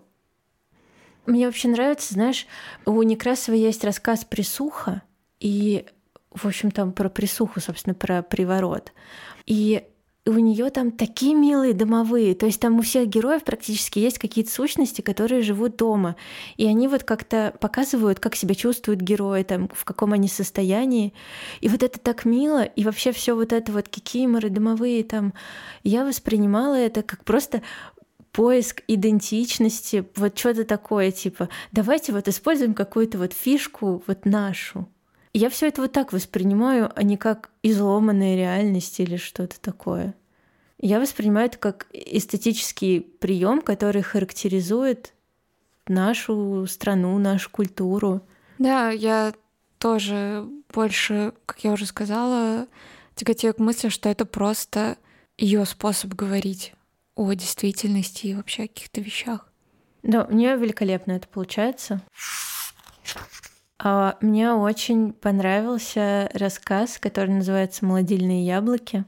мне вообще нравится, знаешь, у Некрасова есть рассказ «Присуха», и, в общем, там про присуху, собственно, про приворот. И у нее там такие милые домовые. То есть там у всех героев практически есть какие-то сущности, которые живут дома. И они вот как-то показывают, как себя чувствуют герои, там, в каком они состоянии. И вот это так мило. И вообще все вот это вот кикиморы, домовые там. Я воспринимала это как просто поиск идентичности, вот что-то такое, типа, давайте вот используем какую-то вот фишку вот нашу. Я все это вот так воспринимаю, а не как изломанная реальность или что-то такое. Я воспринимаю это как эстетический прием, который характеризует нашу страну, нашу культуру. Да, я тоже больше, как я уже сказала, тяготею к мысли, что это просто ее способ говорить о действительности и вообще о каких-то вещах. Да, у нее великолепно это получается. А, мне очень понравился рассказ, который называется «Молодильные яблоки».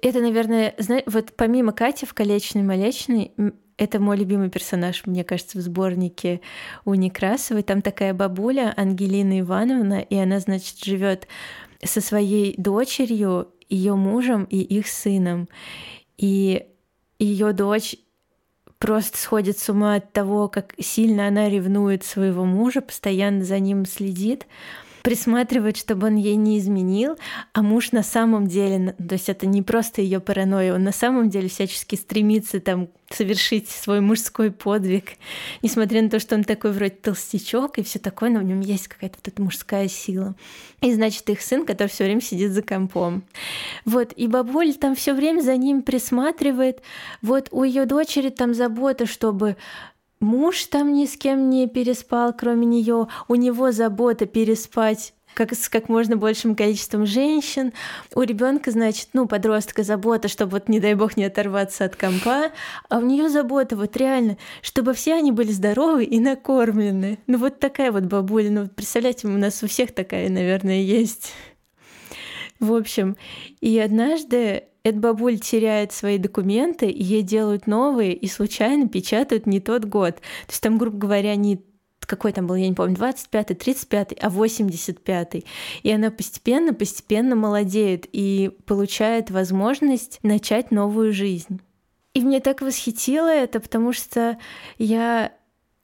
Это, наверное, знаете, вот помимо Кати в «Колечной молечной», это мой любимый персонаж, мне кажется, в сборнике у Некрасовой. Там такая бабуля Ангелина Ивановна, и она, значит, живет со своей дочерью, ее мужем и их сыном. И ее дочь просто сходит с ума от того, как сильно она ревнует своего мужа, постоянно за ним следит присматривает, чтобы он ей не изменил, а муж на самом деле, то есть это не просто ее паранойя, он на самом деле всячески стремится там совершить свой мужской подвиг, несмотря на то, что он такой вроде толстячок и все такое, но в нем есть какая-то вот эта мужская сила. И значит, их сын, который все время сидит за компом. Вот, и бабуль там все время за ним присматривает. Вот у ее дочери там забота, чтобы муж там ни с кем не переспал, кроме нее. У него забота переспать как с как можно большим количеством женщин. У ребенка, значит, ну, подростка забота, чтобы вот, не дай бог, не оторваться от компа, а у нее забота вот реально, чтобы все они были здоровы и накормлены. Ну, вот такая вот бабуля. Ну, представляете, у нас у всех такая, наверное, есть. В общем, и однажды эта теряет свои документы, ей делают новые, и случайно печатают не тот год. То есть там, грубо говоря, не какой там был, я не помню, 25-й, 35-й, а 85-й. И она постепенно-постепенно молодеет и получает возможность начать новую жизнь. И мне так восхитило это, потому что я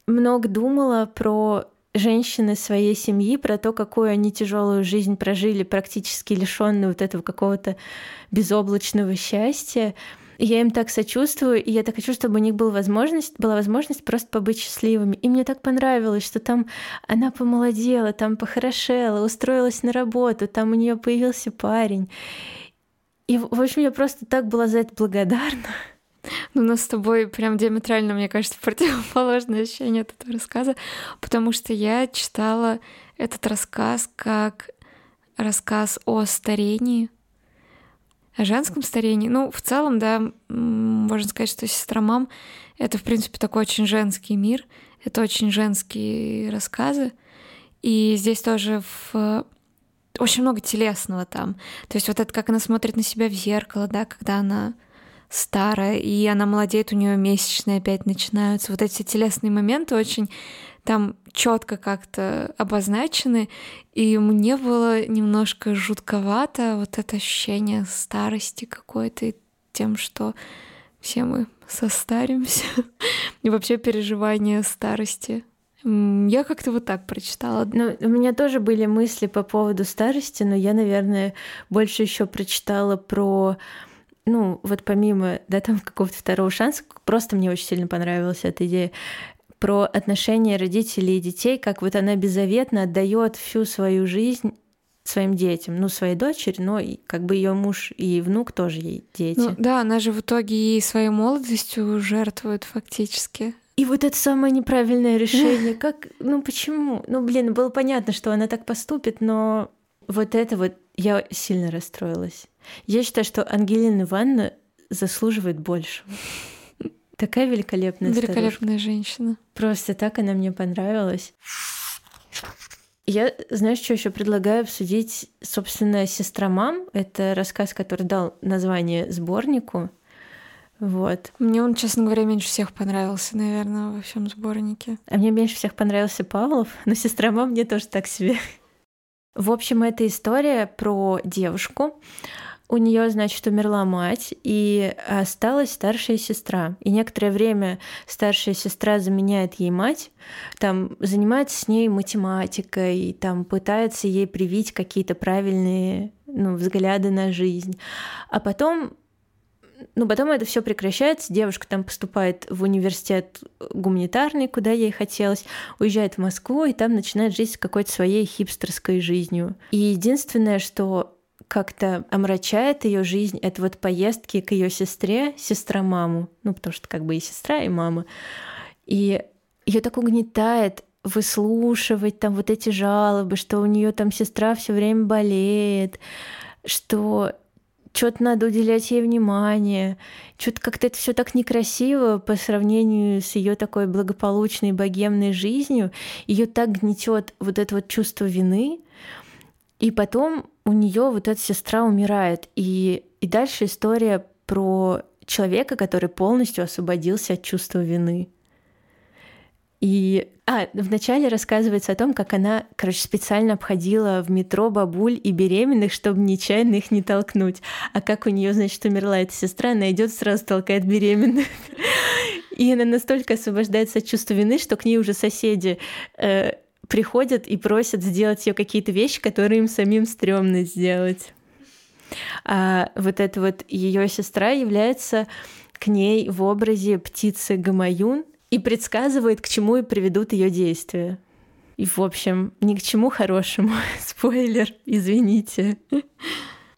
много думала про женщины своей семьи, про то, какую они тяжелую жизнь прожили, практически лишенные вот этого какого-то безоблачного счастья. И я им так сочувствую, и я так хочу, чтобы у них была возможность, была возможность просто побыть счастливыми. И мне так понравилось, что там она помолодела, там похорошела, устроилась на работу, там у нее появился парень. И, в общем, я просто так была за это благодарна. Ну, у нас с тобой прям диаметрально, мне кажется, противоположное ощущение от этого рассказа, потому что я читала этот рассказ как рассказ о старении, о женском старении. Ну, в целом, да, можно сказать, что «Сестра мам» — это, в принципе, такой очень женский мир, это очень женские рассказы. И здесь тоже в очень много телесного там. То есть вот это, как она смотрит на себя в зеркало, да, когда она старая, и она молодеет, у нее месячные опять начинаются. Вот эти телесные моменты очень там четко как-то обозначены, и мне было немножко жутковато вот это ощущение старости какой-то и тем, что все мы состаримся, и вообще переживание старости. Я как-то вот так прочитала. Ну, у меня тоже были мысли по поводу старости, но я, наверное, больше еще прочитала про ну, вот помимо, да, там какого-то второго шанса, просто мне очень сильно понравилась эта идея про отношения родителей и детей, как вот она беззаветно отдает всю свою жизнь своим детям, ну, своей дочери, но и как бы ее муж и внук тоже ей дети. Ну, да, она же в итоге и своей молодостью жертвует фактически. И вот это самое неправильное решение. Как, ну почему? Ну, блин, было понятно, что она так поступит, но вот это вот я сильно расстроилась. Я считаю, что Ангелина Ивановна заслуживает больше. Такая великолепная Великолепная старушка. женщина. Просто так она мне понравилась. Я, знаешь, что еще предлагаю обсудить? Собственно, «Сестра мам» — это рассказ, который дал название сборнику. Вот. Мне он, честно говоря, меньше всех понравился, наверное, во всем сборнике. А мне меньше всех понравился Павлов, но «Сестра мам» мне тоже так себе. В общем, это история про девушку, у нее, значит, умерла мать, и осталась старшая сестра. И некоторое время старшая сестра заменяет ей мать, там занимается с ней математикой, там пытается ей привить какие-то правильные ну, взгляды на жизнь. А потом ну, потом это все прекращается, девушка там поступает в университет гуманитарный, куда ей хотелось, уезжает в Москву и там начинает жить какой-то своей хипстерской жизнью. И единственное, что как-то омрачает ее жизнь, это вот поездки к ее сестре, сестра-маму, ну, потому что как бы и сестра, и мама. И ее так угнетает выслушивать там вот эти жалобы, что у нее там сестра все время болеет, что что-то надо уделять ей внимание, что-то как-то это все так некрасиво по сравнению с ее такой благополучной богемной жизнью, ее так гнетет вот это вот чувство вины, и потом у нее вот эта сестра умирает. И, и дальше история про человека, который полностью освободился от чувства вины. И а, вначале рассказывается о том, как она, короче, специально обходила в метро бабуль и беременных, чтобы нечаянно их не толкнуть. А как у нее, значит, умерла эта сестра, она идет сразу толкает беременных. И она настолько освобождается от чувства вины, что к ней уже соседи э, приходят и просят сделать ее какие-то вещи, которые им самим стрёмно сделать. А вот эта вот ее сестра является к ней в образе птицы Гамаюн и предсказывает, к чему и приведут ее действия. И, в общем, ни к чему хорошему. Спойлер, извините.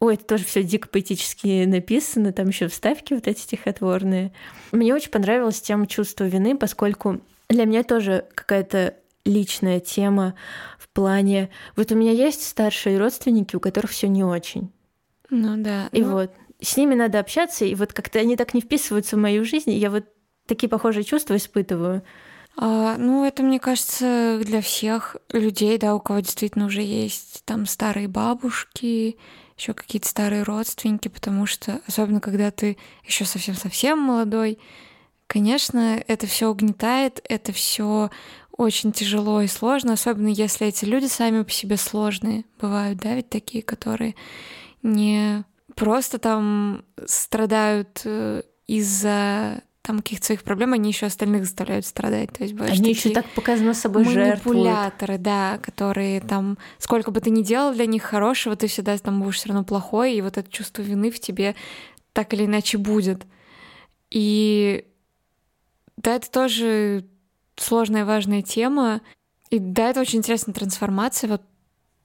Ой, это тоже все дико поэтически написано, там еще вставки вот эти стихотворные. Мне очень понравилась тема чувства вины, поскольку для меня тоже какая-то личная тема в плане... Вот у меня есть старшие родственники, у которых все не очень. Ну да. И ну... вот с ними надо общаться, и вот как-то они так не вписываются в мою жизнь, и я вот такие похожие чувства испытываю. А, ну, это, мне кажется, для всех людей, да, у кого действительно уже есть там старые бабушки, еще какие-то старые родственники, потому что, особенно когда ты еще совсем-совсем молодой, конечно, это все угнетает, это все очень тяжело и сложно, особенно если эти люди сами по себе сложные. Бывают, да, ведь такие, которые не просто там страдают э, из-за там каких-то своих проблем, они еще остальных заставляют страдать. То есть, они еще так показано собой манипуляторы, жертвуют. да, которые там сколько бы ты ни делал для них хорошего, ты всегда там будешь все равно плохой, и вот это чувство вины в тебе так или иначе будет. И да, это тоже сложная, важная тема. И да, это очень интересная трансформация, вот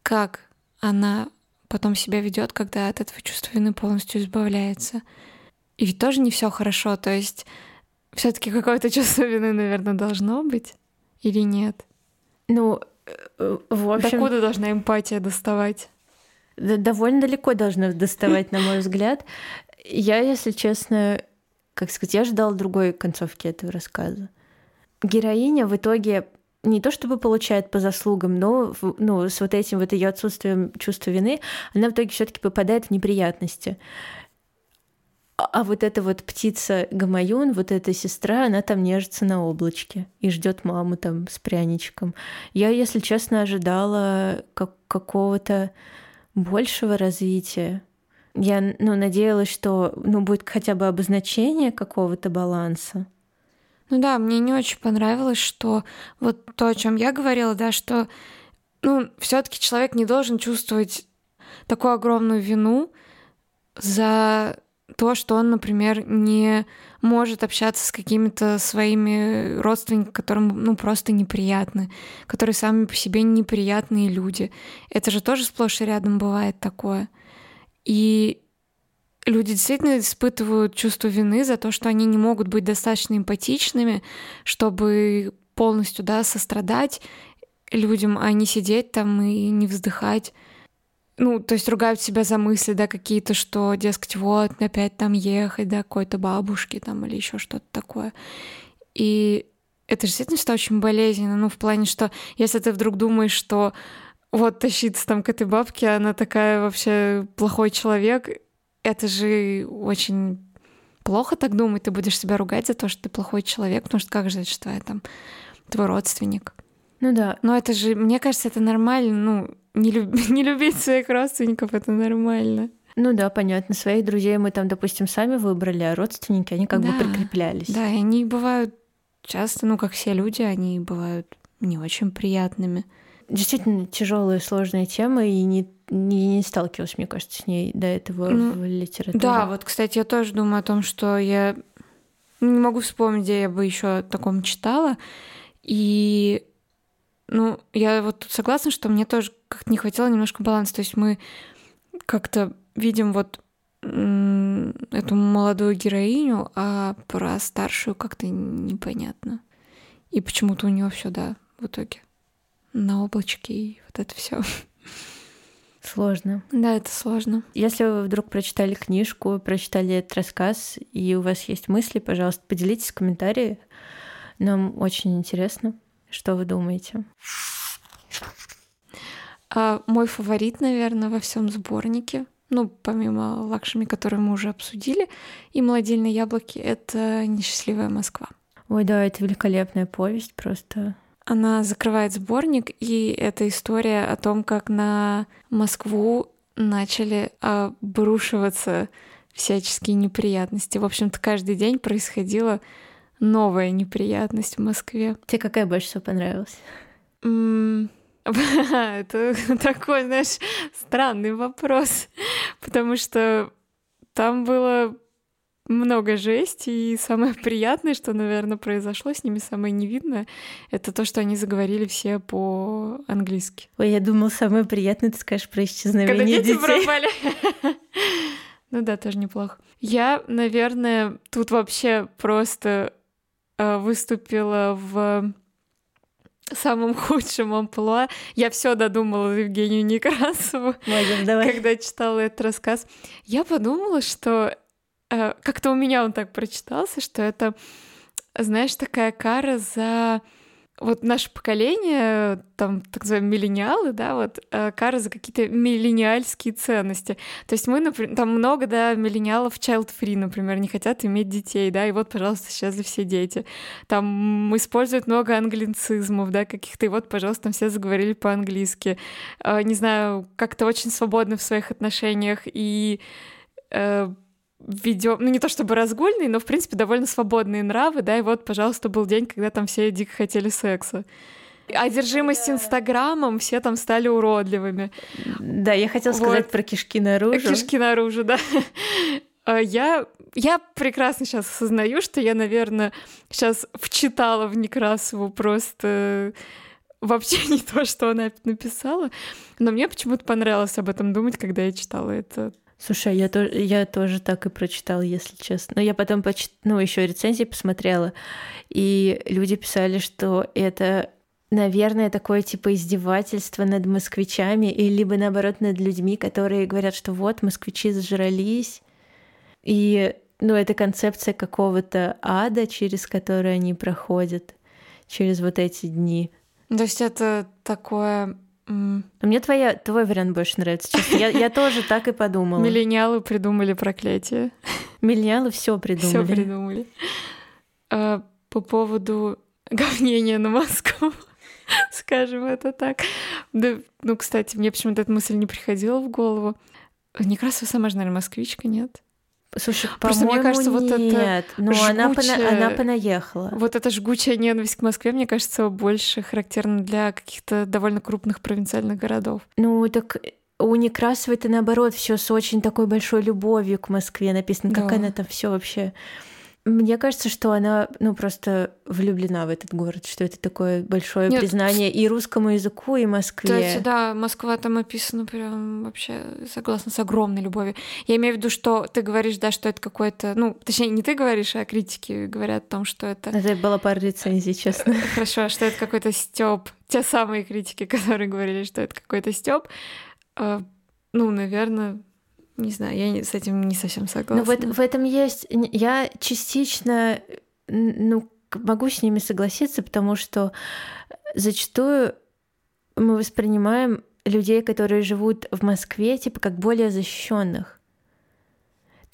как она потом себя ведет, когда от этого чувства вины полностью избавляется. И ведь тоже не все хорошо, то есть все-таки какое-то чувство вины, наверное, должно быть или нет? Ну, э, в общем... Докуда должна эмпатия доставать? довольно далеко должны доставать, на мой взгляд. Я, если честно, как сказать, я ждала другой концовки этого рассказа. Героиня в итоге не то чтобы получает по заслугам, но ну, с вот этим вот ее отсутствием чувства вины, она в итоге все-таки попадает в неприятности. А, вот эта вот птица Гамаюн, вот эта сестра, она там нежится на облачке и ждет маму там с пряничком. Я, если честно, ожидала как какого-то большего развития. Я ну, надеялась, что ну, будет хотя бы обозначение какого-то баланса. Ну да, мне не очень понравилось, что вот то, о чем я говорила, да, что ну, все-таки человек не должен чувствовать такую огромную вину за то, что он, например, не может общаться с какими-то своими родственниками, которым ну, просто неприятны, которые сами по себе неприятные люди. Это же тоже сплошь и рядом бывает такое. И люди действительно испытывают чувство вины за то, что они не могут быть достаточно эмпатичными, чтобы полностью да, сострадать людям, а не сидеть там и не вздыхать ну, то есть ругают себя за мысли, да, какие-то, что, дескать, вот, опять там ехать, да, какой-то бабушки там или еще что-то такое. И это же действительно что очень болезненно, ну, в плане, что если ты вдруг думаешь, что вот тащиться там к этой бабке, она такая вообще плохой человек, это же очень плохо так думать, ты будешь себя ругать за то, что ты плохой человек, потому что как же это, что я там твой родственник. Ну да. Но это же, мне кажется, это нормально, ну, не, люб... не любить своих родственников это нормально. Ну да, понятно. Своих друзей мы там, допустим, сами выбрали, а родственники, они как да, бы прикреплялись. Да, и они бывают часто, ну, как все люди, они бывают не очень приятными. Действительно тяжелая, сложная тема, и не, не, не сталкивалась, мне кажется, с ней до этого ну, в литературе. Да, вот, кстати, я тоже думаю о том, что я не могу вспомнить, где я бы еще о таком читала. И ну, я вот тут согласна, что мне тоже как-то не хватило немножко баланса. То есть мы как-то видим вот эту молодую героиню, а про старшую как-то непонятно. И почему-то у нее все, да, в итоге на облачке и вот это все. Сложно. Да, это сложно. Если вы вдруг прочитали книжку, прочитали этот рассказ, и у вас есть мысли, пожалуйста, поделитесь в комментариях. Нам очень интересно. Что вы думаете? А, мой фаворит, наверное, во всем сборнике, ну, помимо лакшами, которые мы уже обсудили, и «Молодильные яблоки» — это «Несчастливая Москва». Ой, да, это великолепная повесть просто. Она закрывает сборник, и это история о том, как на Москву начали обрушиваться всяческие неприятности. В общем-то, каждый день происходило новая неприятность в Москве. Тебе какая больше всего понравилась? Это такой, знаешь, странный вопрос, потому что там было много жести, и самое приятное, что, наверное, произошло с ними, самое невидное, это то, что они заговорили все по-английски. Ой, я думал, самое приятное, ты скажешь про исчезновение Когда дети детей. пропали. Ну да, тоже неплохо. Я, наверное, тут вообще просто Э, выступила в самом худшем амплуа. Я все додумала Евгению Некрасову, Можем, давай. когда читала этот рассказ. Я подумала, что как-то у меня он так прочитался, что это, знаешь, такая кара за вот наше поколение, там, так называемые миллениалы, да, вот, э, кара за какие-то миллениальские ценности. То есть мы, например, там много, да, миллениалов child-free, например, не хотят иметь детей, да, и вот, пожалуйста, сейчас все дети. Там используют много англицизмов, да, каких-то, и вот, пожалуйста, там все заговорили по-английски. Э, не знаю, как-то очень свободны в своих отношениях и э, ведем, ну не то чтобы разгульные, но в принципе довольно свободные нравы, да, и вот, пожалуйста, был день, когда там все дико хотели секса. Одержимость Инстаграмом, все там стали уродливыми. Да, я хотела сказать вот. про кишки наружу. Кишки наружу, да. А я, я прекрасно сейчас осознаю, что я, наверное, сейчас вчитала в Некрасову просто вообще не то, что она написала, но мне почему-то понравилось об этом думать, когда я читала это Слушай, я, тоже, я тоже так и прочитала, если честно. Но я потом поч... ну, еще рецензии посмотрела, и люди писали, что это наверное, такое типа издевательство над москвичами, и либо наоборот над людьми, которые говорят, что вот москвичи зажрались. И ну, это концепция какого-то ада, через который они проходят, через вот эти дни. То есть это такое мне твоя, твой вариант больше нравится. Честно. Я, я тоже так и подумала. Миллениалы придумали проклятие. Миллениалы все придумали. Все придумали. А, по поводу говнения на Москву, скажем это так. Да, ну, кстати, мне почему-то эта мысль не приходила в голову. Некрасова сама же, наверное, москвичка, нет? Слушай, Просто мне кажется, вот это нет, но жгучая, она, пона, она понаехала. Вот эта жгучая ненависть к Москве, мне кажется, больше характерна для каких-то довольно крупных провинциальных городов. Ну, так у Некрасовой это наоборот все с очень такой большой любовью к Москве написано, да. как она там все вообще мне кажется, что она, ну, просто влюблена в этот город, что это такое большое Нет, признание и русскому языку, и Москве. Есть, да, Москва там описана прям вообще, согласно, с огромной любовью. Я имею в виду, что ты говоришь, да, что это какое-то, ну, точнее, не ты говоришь, а критики говорят о том, что это... Это была пара рецензий, честно. Хорошо, что это какой-то стёб. Те самые критики, которые говорили, что это какой-то стёб. А, ну, наверное, не знаю, я с этим не совсем согласна. Но в, в этом есть... Я частично ну, могу с ними согласиться, потому что зачастую мы воспринимаем людей, которые живут в Москве, типа как более защищенных.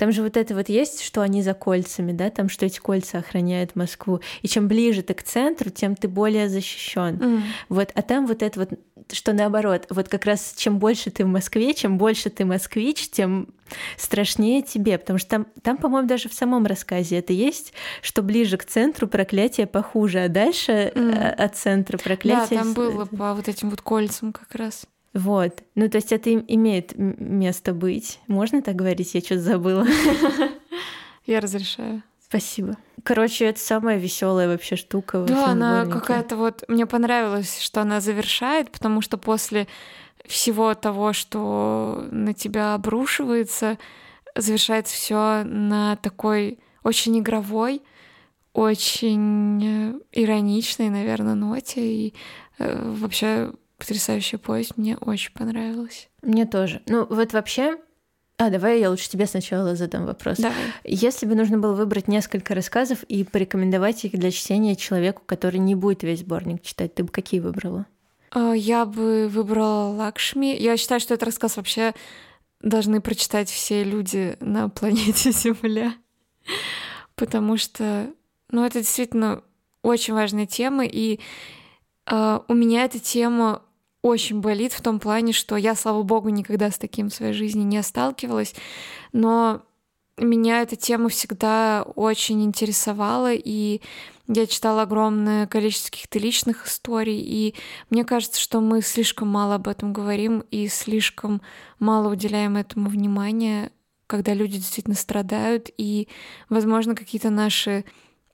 Там же вот это вот есть, что они за кольцами, да, там, что эти кольца охраняют Москву. И чем ближе ты к центру, тем ты более защищен. Mm. Вот, а там вот это вот, что наоборот, вот как раз чем больше ты в Москве, чем больше ты москвич, тем страшнее тебе, потому что там, там по-моему, даже в самом рассказе это есть, что ближе к центру проклятие похуже, а дальше mm. от центра проклятие... Да, там было по вот этим вот кольцам как раз. Вот. Ну, то есть это имеет место быть. Можно так говорить? Я что-то забыла. Я разрешаю. Спасибо. Короче, это самая веселая вообще штука. Да, она какая-то вот... Мне понравилось, что она завершает, потому что после всего того, что на тебя обрушивается, завершается все на такой очень игровой, очень э, ироничной, наверное, ноте. И э, вообще потрясающая повесть, мне очень понравилась. Мне тоже. Ну, вот вообще, а, давай я лучше тебе сначала задам вопрос. Давай. Если бы нужно было выбрать несколько рассказов и порекомендовать их для чтения человеку, который не будет весь сборник читать, ты бы какие выбрала? А, я бы выбрала Лакшми. Я считаю, что этот рассказ вообще должны прочитать все люди на планете Земля. Потому что, ну, это действительно очень важная тема, и э, у меня эта тема очень болит в том плане, что я, слава богу, никогда с таким в своей жизни не сталкивалась, но меня эта тема всегда очень интересовала, и я читала огромное количество каких-то личных историй, и мне кажется, что мы слишком мало об этом говорим и слишком мало уделяем этому внимания, когда люди действительно страдают, и, возможно, какие-то наши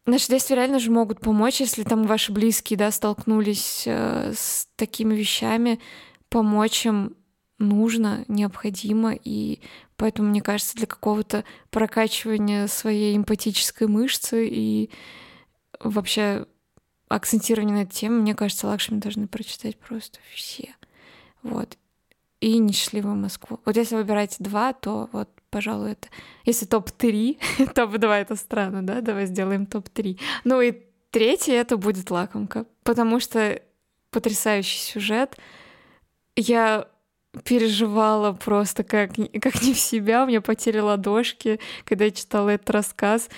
Наши действия реально же могут помочь, если там ваши близкие, да, столкнулись э, с такими вещами, помочь им нужно, необходимо, и поэтому, мне кажется, для какого-то прокачивания своей эмпатической мышцы и вообще акцентирования на эту тему, мне кажется, Лакшми должны прочитать просто все. Вот. И «Несчастливую Москву». Вот если выбирать два, то вот пожалуй, это... Если топ-3, топ-2 это странно, да? Давай сделаем топ-3. Ну и третий это будет лакомка, потому что потрясающий сюжет. Я переживала просто как, как не в себя, у меня потели ладошки, когда я читала этот рассказ.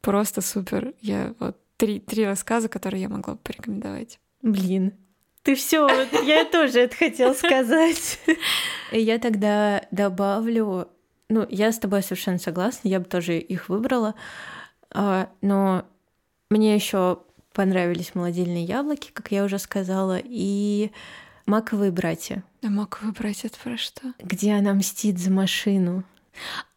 Просто супер. Я вот три, три рассказа, которые я могла бы порекомендовать. Блин, ты все, я тоже это хотела сказать. Я тогда добавлю ну, я с тобой совершенно согласна, я бы тоже их выбрала. А, но мне еще понравились молодильные яблоки, как я уже сказала, и маковые братья. А маковые братья это про что? Где она мстит за машину.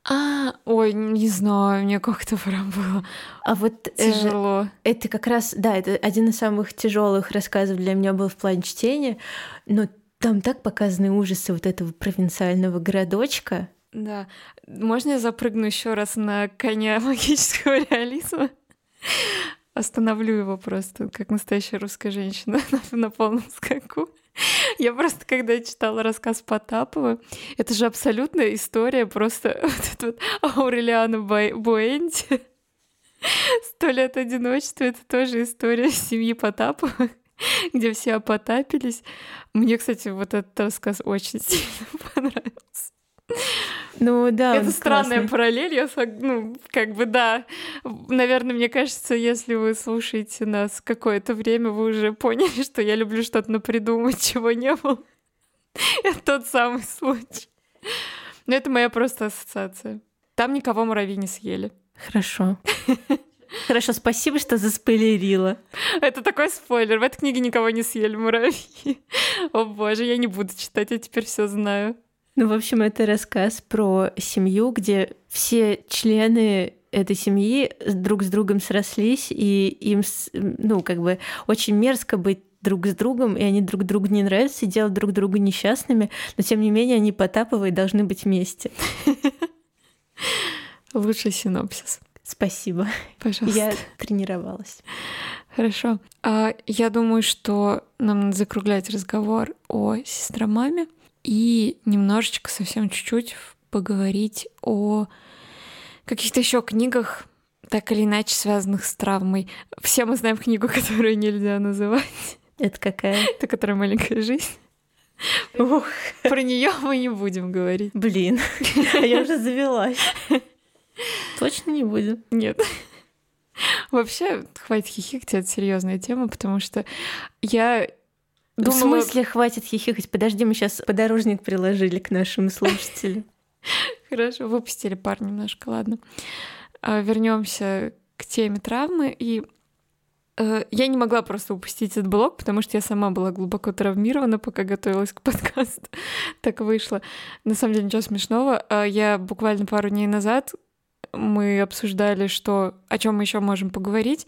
А, ой, не знаю, мне как-то прям было а вот э, тяжело. Э, это как раз, да, это один из самых тяжелых рассказов для меня был в плане чтения, но там так показаны ужасы вот этого провинциального городочка, да. Можно я запрыгну еще раз на коня магического реализма? остановлю его просто, как настоящая русская женщина на, на полном скаку. Я просто, когда читала рассказ Потапова, это же абсолютная история просто вот это вот Аурелиана Буэнди. Сто лет одиночества — это тоже история семьи Потаповых, где все опотапились. Мне, кстати, вот этот рассказ очень сильно понравился. Ну да. Это странная классный. параллель, я ну, как бы да. Наверное, мне кажется, если вы слушаете нас какое-то время, вы уже поняли, что я люблю что-то напридумать, чего не было. Это тот самый случай. Но это моя просто ассоциация. Там никого муравьи не съели. Хорошо. Хорошо, спасибо, что заспойлерила. Это такой спойлер. В этой книге никого не съели муравьи. О боже, я не буду читать, я теперь все знаю. Ну, в общем, это рассказ про семью, где все члены этой семьи друг с другом срослись, и им, ну, как бы очень мерзко быть друг с другом, и они друг другу не нравятся, и делают друг друга несчастными, но тем не менее они Потаповы должны быть вместе. Лучший синопсис. Спасибо. Пожалуйста. Я тренировалась. Хорошо. А, я думаю, что нам надо закруглять разговор о сестромаме и немножечко, совсем чуть-чуть поговорить о каких-то еще книгах, так или иначе связанных с травмой. Все мы знаем книгу, которую нельзя называть. Это какая? Это которая маленькая жизнь. Ух. Про нее мы не будем говорить. Блин, а я уже завелась. Точно не будем? Нет. Вообще, хватит хихикать, это серьезная тема, потому что я Думала... В смысле хватит хихикать? Подожди, мы сейчас подорожник приложили к нашим слушателям. Хорошо, выпустили пар немножко, ладно. А, Вернемся к теме травмы. И э, я не могла просто упустить этот блог, потому что я сама была глубоко травмирована, пока готовилась к подкасту. так вышло. На самом деле ничего смешного. А, я буквально пару дней назад мы обсуждали, что о чем мы еще можем поговорить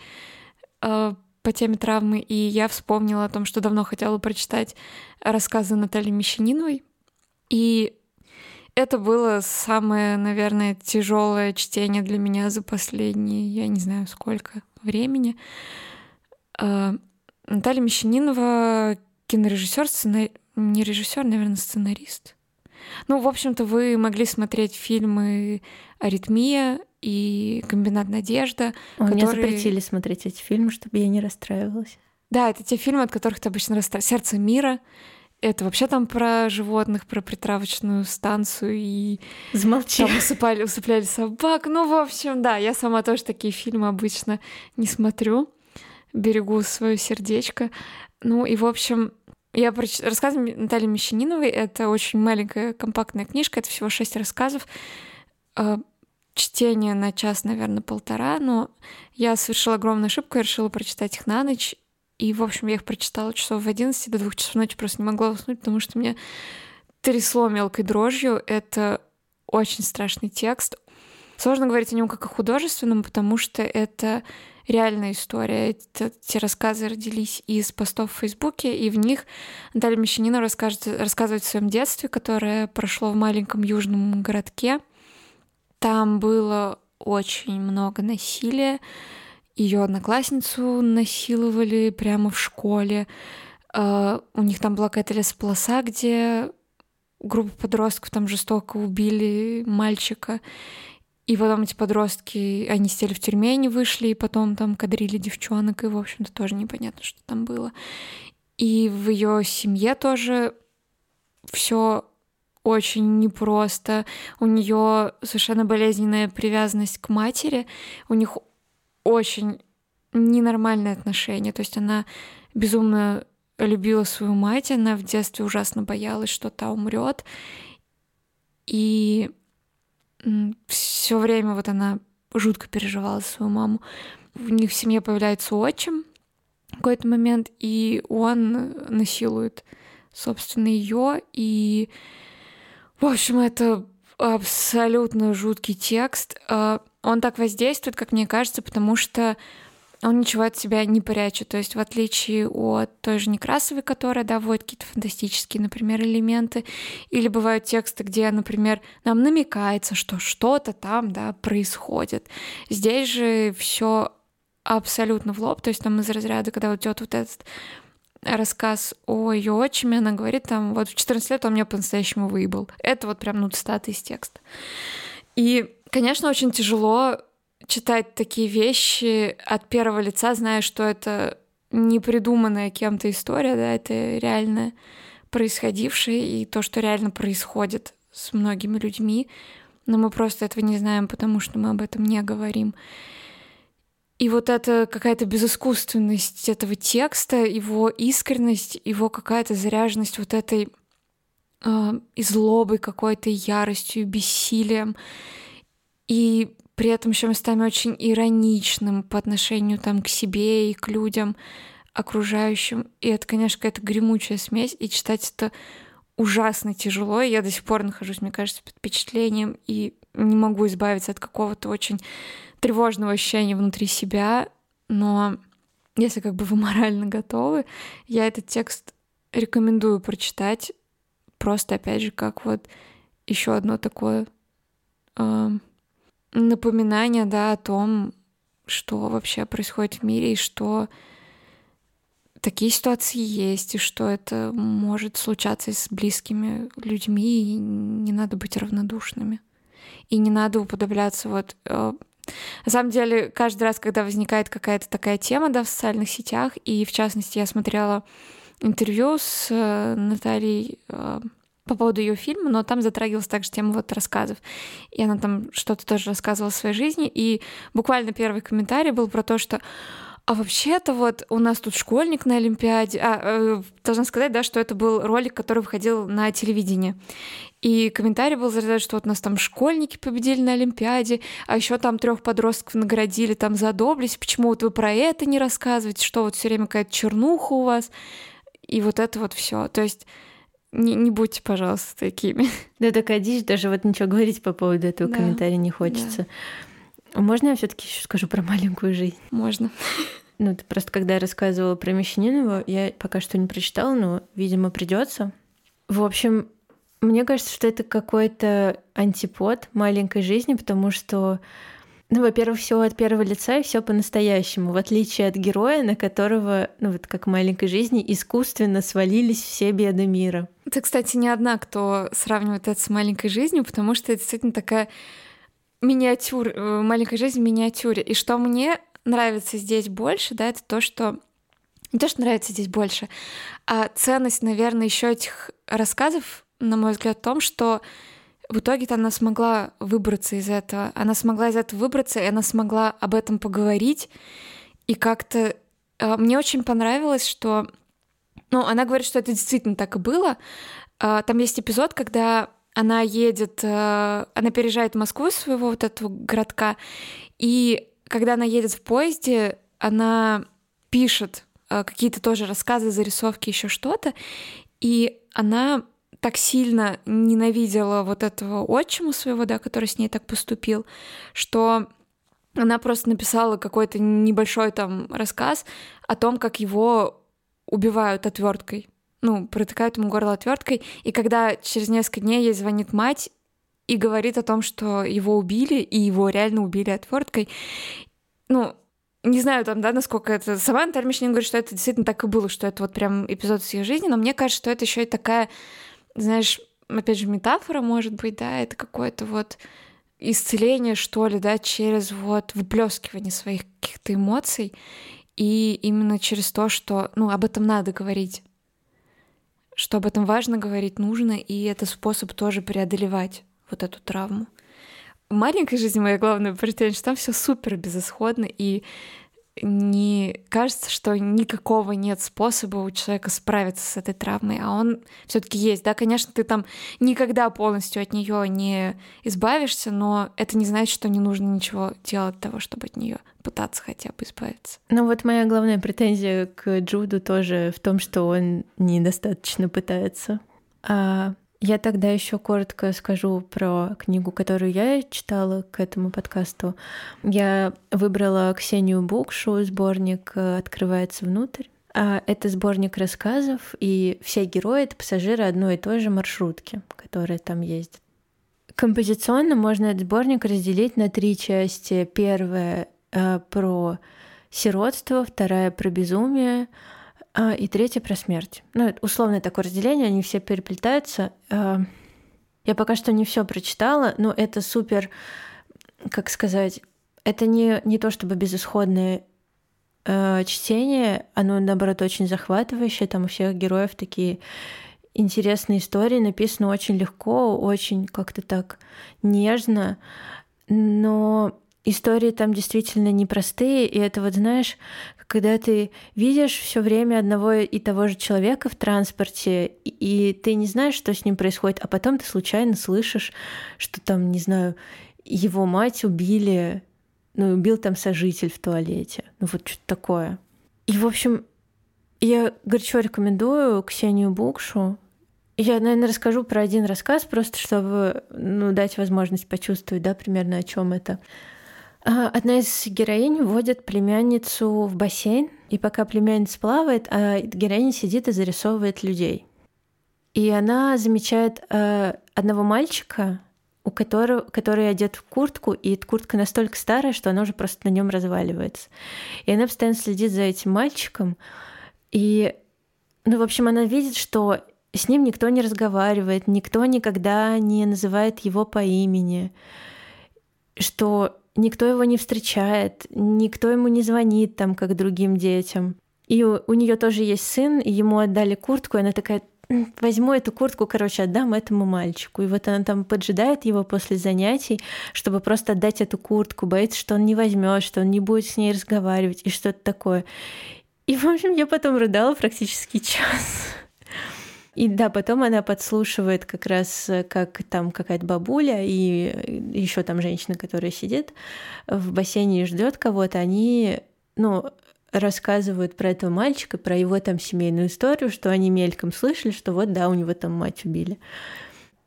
а, по теме травмы, и я вспомнила о том, что давно хотела прочитать рассказы Натальи Мещаниновой. И это было самое, наверное, тяжелое чтение для меня за последние, я не знаю, сколько времени. А, Наталья Мещанинова кинорежиссер, сцена... не режиссер, наверное, сценарист. Ну, в общем-то, вы могли смотреть фильмы «Аритмия» и «Комбинат Надежда». Которые... Мне запретили смотреть эти фильмы, чтобы я не расстраивалась. Да, это те фильмы, от которых ты обычно расстраиваешься. «Сердце мира», это вообще там про животных, про притравочную станцию и Замолчи. там усыпали, усыпляли собак. Ну, в общем, да, я сама тоже такие фильмы обычно не смотрю, берегу свое сердечко. Ну и, в общем, я проч... Рассказ Натальи Мещаниновой — это очень маленькая компактная книжка, это всего шесть рассказов. Чтение на час, наверное, полтора, но я совершила огромную ошибку, я решила прочитать их на ночь, и, в общем, я их прочитала часов в 11 до двух часов ночи, просто не могла уснуть, потому что меня трясло мелкой дрожью. Это очень страшный текст. Сложно говорить о нем как о художественном, потому что это реальная история. Это, те рассказы родились из постов в Фейсбуке, и в них Наталья Мещанина расскажет, рассказывает о своем детстве, которое прошло в маленьком южном городке. Там было очень много насилия. Ее одноклассницу насиловали прямо в школе. Uh, у них там была какая-то лесополоса, где группа подростков там жестоко убили мальчика. И потом эти подростки, они сидели в тюрьме, они вышли, и потом там кадрили девчонок, и, в общем-то, тоже непонятно, что там было. И в ее семье тоже все очень непросто. У нее совершенно болезненная привязанность к матери. У них очень ненормальные отношения. То есть она безумно любила свою мать, она в детстве ужасно боялась, что та умрет. И все время вот она жутко переживала свою маму. У них в семье появляется отчим в какой-то момент, и он насилует, собственно, ее. И, в общем, это абсолютно жуткий текст. А, он так воздействует, как мне кажется, потому что он ничего от себя не прячет. То есть в отличие от той же Некрасовой, которая да, вводит какие-то фантастические, например, элементы, или бывают тексты, где, например, нам намекается, что что-то там да, происходит. Здесь же все абсолютно в лоб, то есть там из разряда, когда вот идет вот этот рассказ о ее отчиме, она говорит там, вот в 14 лет он меня по-настоящему выебал. Это вот прям, ну, цитата из текста. И, конечно, очень тяжело читать такие вещи от первого лица, зная, что это не придуманная кем-то история, да, это реально происходившее и то, что реально происходит с многими людьми, но мы просто этого не знаем, потому что мы об этом не говорим. И вот эта какая-то безыскусственность этого текста, его искренность, его какая-то заряженность вот этой э, и злобой какой-то, яростью, бессилием. И при этом еще местами очень ироничным по отношению там к себе и к людям окружающим. И это, конечно, какая-то гремучая смесь, и читать это ужасно тяжело. И я до сих пор нахожусь, мне кажется, под впечатлением и не могу избавиться от какого-то очень тревожного ощущения внутри себя, но если как бы вы морально готовы, я этот текст рекомендую прочитать. Просто, опять же, как вот еще одно такое э, напоминание, да, о том, что вообще происходит в мире и что такие ситуации есть, и что это может случаться с близкими людьми, и не надо быть равнодушными. И не надо уподобляться вот э, на самом деле, каждый раз, когда возникает какая-то такая тема да, в социальных сетях, и в частности я смотрела интервью с э, Натальей э, по поводу ее фильма, но там затрагивалась также тема вот рассказов. И она там что-то тоже рассказывала о своей жизни. И буквально первый комментарий был про то, что а вообще-то вот у нас тут школьник на Олимпиаде. А, э, должна сказать, да, что это был ролик, который выходил на телевидении. И комментарий был заряжен, что вот у нас там школьники победили на Олимпиаде, а еще там трех подростков наградили там за доблесть. Почему вот вы про это не рассказываете? Что вот все время какая-то чернуха у вас? И вот это вот все. То есть не, не будьте, пожалуйста, такими. Да, такая дичь, даже вот ничего говорить по поводу этого да. комментария не хочется. Да. Можно я все-таки еще скажу про маленькую жизнь? Можно. Ну, ты просто когда я рассказывала про Мещанинова, я пока что не прочитала, но, видимо, придется. В общем, мне кажется, что это какой-то антипод маленькой жизни, потому что, ну, во-первых, все от первого лица и все по-настоящему, в отличие от героя, на которого, ну, вот как в маленькой жизни, искусственно свалились все беды мира. Ты, кстати, не одна, кто сравнивает это с маленькой жизнью, потому что это действительно такая миниатюр, э, маленькая жизнь в миниатюре. И что мне нравится здесь больше, да, это то, что не то, что нравится здесь больше, а ценность, наверное, еще этих рассказов, на мой взгляд, в том, что в итоге-то она смогла выбраться из этого. Она смогла из этого выбраться, и она смогла об этом поговорить. И как-то э, мне очень понравилось, что... Ну, она говорит, что это действительно так и было. Э, там есть эпизод, когда она едет, э, она переезжает в Москву своего вот этого городка, и когда она едет в поезде, она пишет э, какие-то тоже рассказы, зарисовки, еще что-то, и она так сильно ненавидела вот этого отчима своего, да, который с ней так поступил, что она просто написала какой-то небольшой там рассказ о том, как его убивают отверткой ну, протыкают ему горло отверткой, и когда через несколько дней ей звонит мать и говорит о том, что его убили, и его реально убили отверткой, ну, не знаю там, да, насколько это... Сама Наталья Мишнин говорит, что это действительно так и было, что это вот прям эпизод с ее жизни, но мне кажется, что это еще и такая, знаешь, опять же, метафора, может быть, да, это какое-то вот исцеление, что ли, да, через вот выплескивание своих каких-то эмоций, и именно через то, что, ну, об этом надо говорить что об этом важно говорить, нужно, и это способ тоже преодолевать вот эту травму. В маленькой жизни моя главная претензия, что там все супер безысходно, и не кажется, что никакого нет способа у человека справиться с этой травмой, а он все-таки есть. Да, конечно, ты там никогда полностью от нее не избавишься, но это не значит, что не нужно ничего делать того, чтобы от нее пытаться хотя бы избавиться. Ну вот моя главная претензия к Джуду тоже в том, что он недостаточно пытается. А я тогда еще коротко скажу про книгу, которую я читала к этому подкасту. Я выбрала Ксению Букшу, сборник «Открывается внутрь». А это сборник рассказов, и все герои — это пассажиры одной и той же маршрутки, которые там ездят. Композиционно можно этот сборник разделить на три части. Первая э, про сиротство, вторая про безумие, и третья про смерть. Ну, условное такое разделение, они все переплетаются. А, я пока что не все прочитала, но это супер, как сказать, это не, не то чтобы безысходное э, чтение, оно, наоборот, очень захватывающее. Там у всех героев такие интересные истории, написано очень легко, очень как-то так нежно, но истории там действительно непростые, и это вот, знаешь, когда ты видишь все время одного и того же человека в транспорте, и ты не знаешь, что с ним происходит, а потом ты случайно слышишь, что там, не знаю, его мать убили, ну, убил там сожитель в туалете. Ну, вот что-то такое. И, в общем, я горячо рекомендую Ксению Букшу. Я, наверное, расскажу про один рассказ, просто чтобы ну, дать возможность почувствовать, да, примерно о чем это. А, одна из героинь вводит племянницу в бассейн, и пока племянница плавает, а героиня сидит и зарисовывает людей. И она замечает э, одного мальчика, у которого, который одет в куртку, и эта куртка настолько старая, что она уже просто на нем разваливается. И она постоянно следит за этим мальчиком, и, ну, в общем, она видит, что с ним никто не разговаривает, никто никогда не называет его по имени, что никто его не встречает, никто ему не звонит там, как другим детям. И у, у нее тоже есть сын, и ему отдали куртку, и она такая, возьму эту куртку, короче, отдам этому мальчику. И вот она там поджидает его после занятий, чтобы просто отдать эту куртку, боится, что он не возьмет, что он не будет с ней разговаривать и что-то такое. И, в общем, я потом рыдала практически час. И да, потом она подслушивает как раз, как там какая-то бабуля и еще там женщина, которая сидит в бассейне и ждет кого-то, они, ну, рассказывают про этого мальчика, про его там семейную историю, что они мельком слышали, что вот да, у него там мать убили.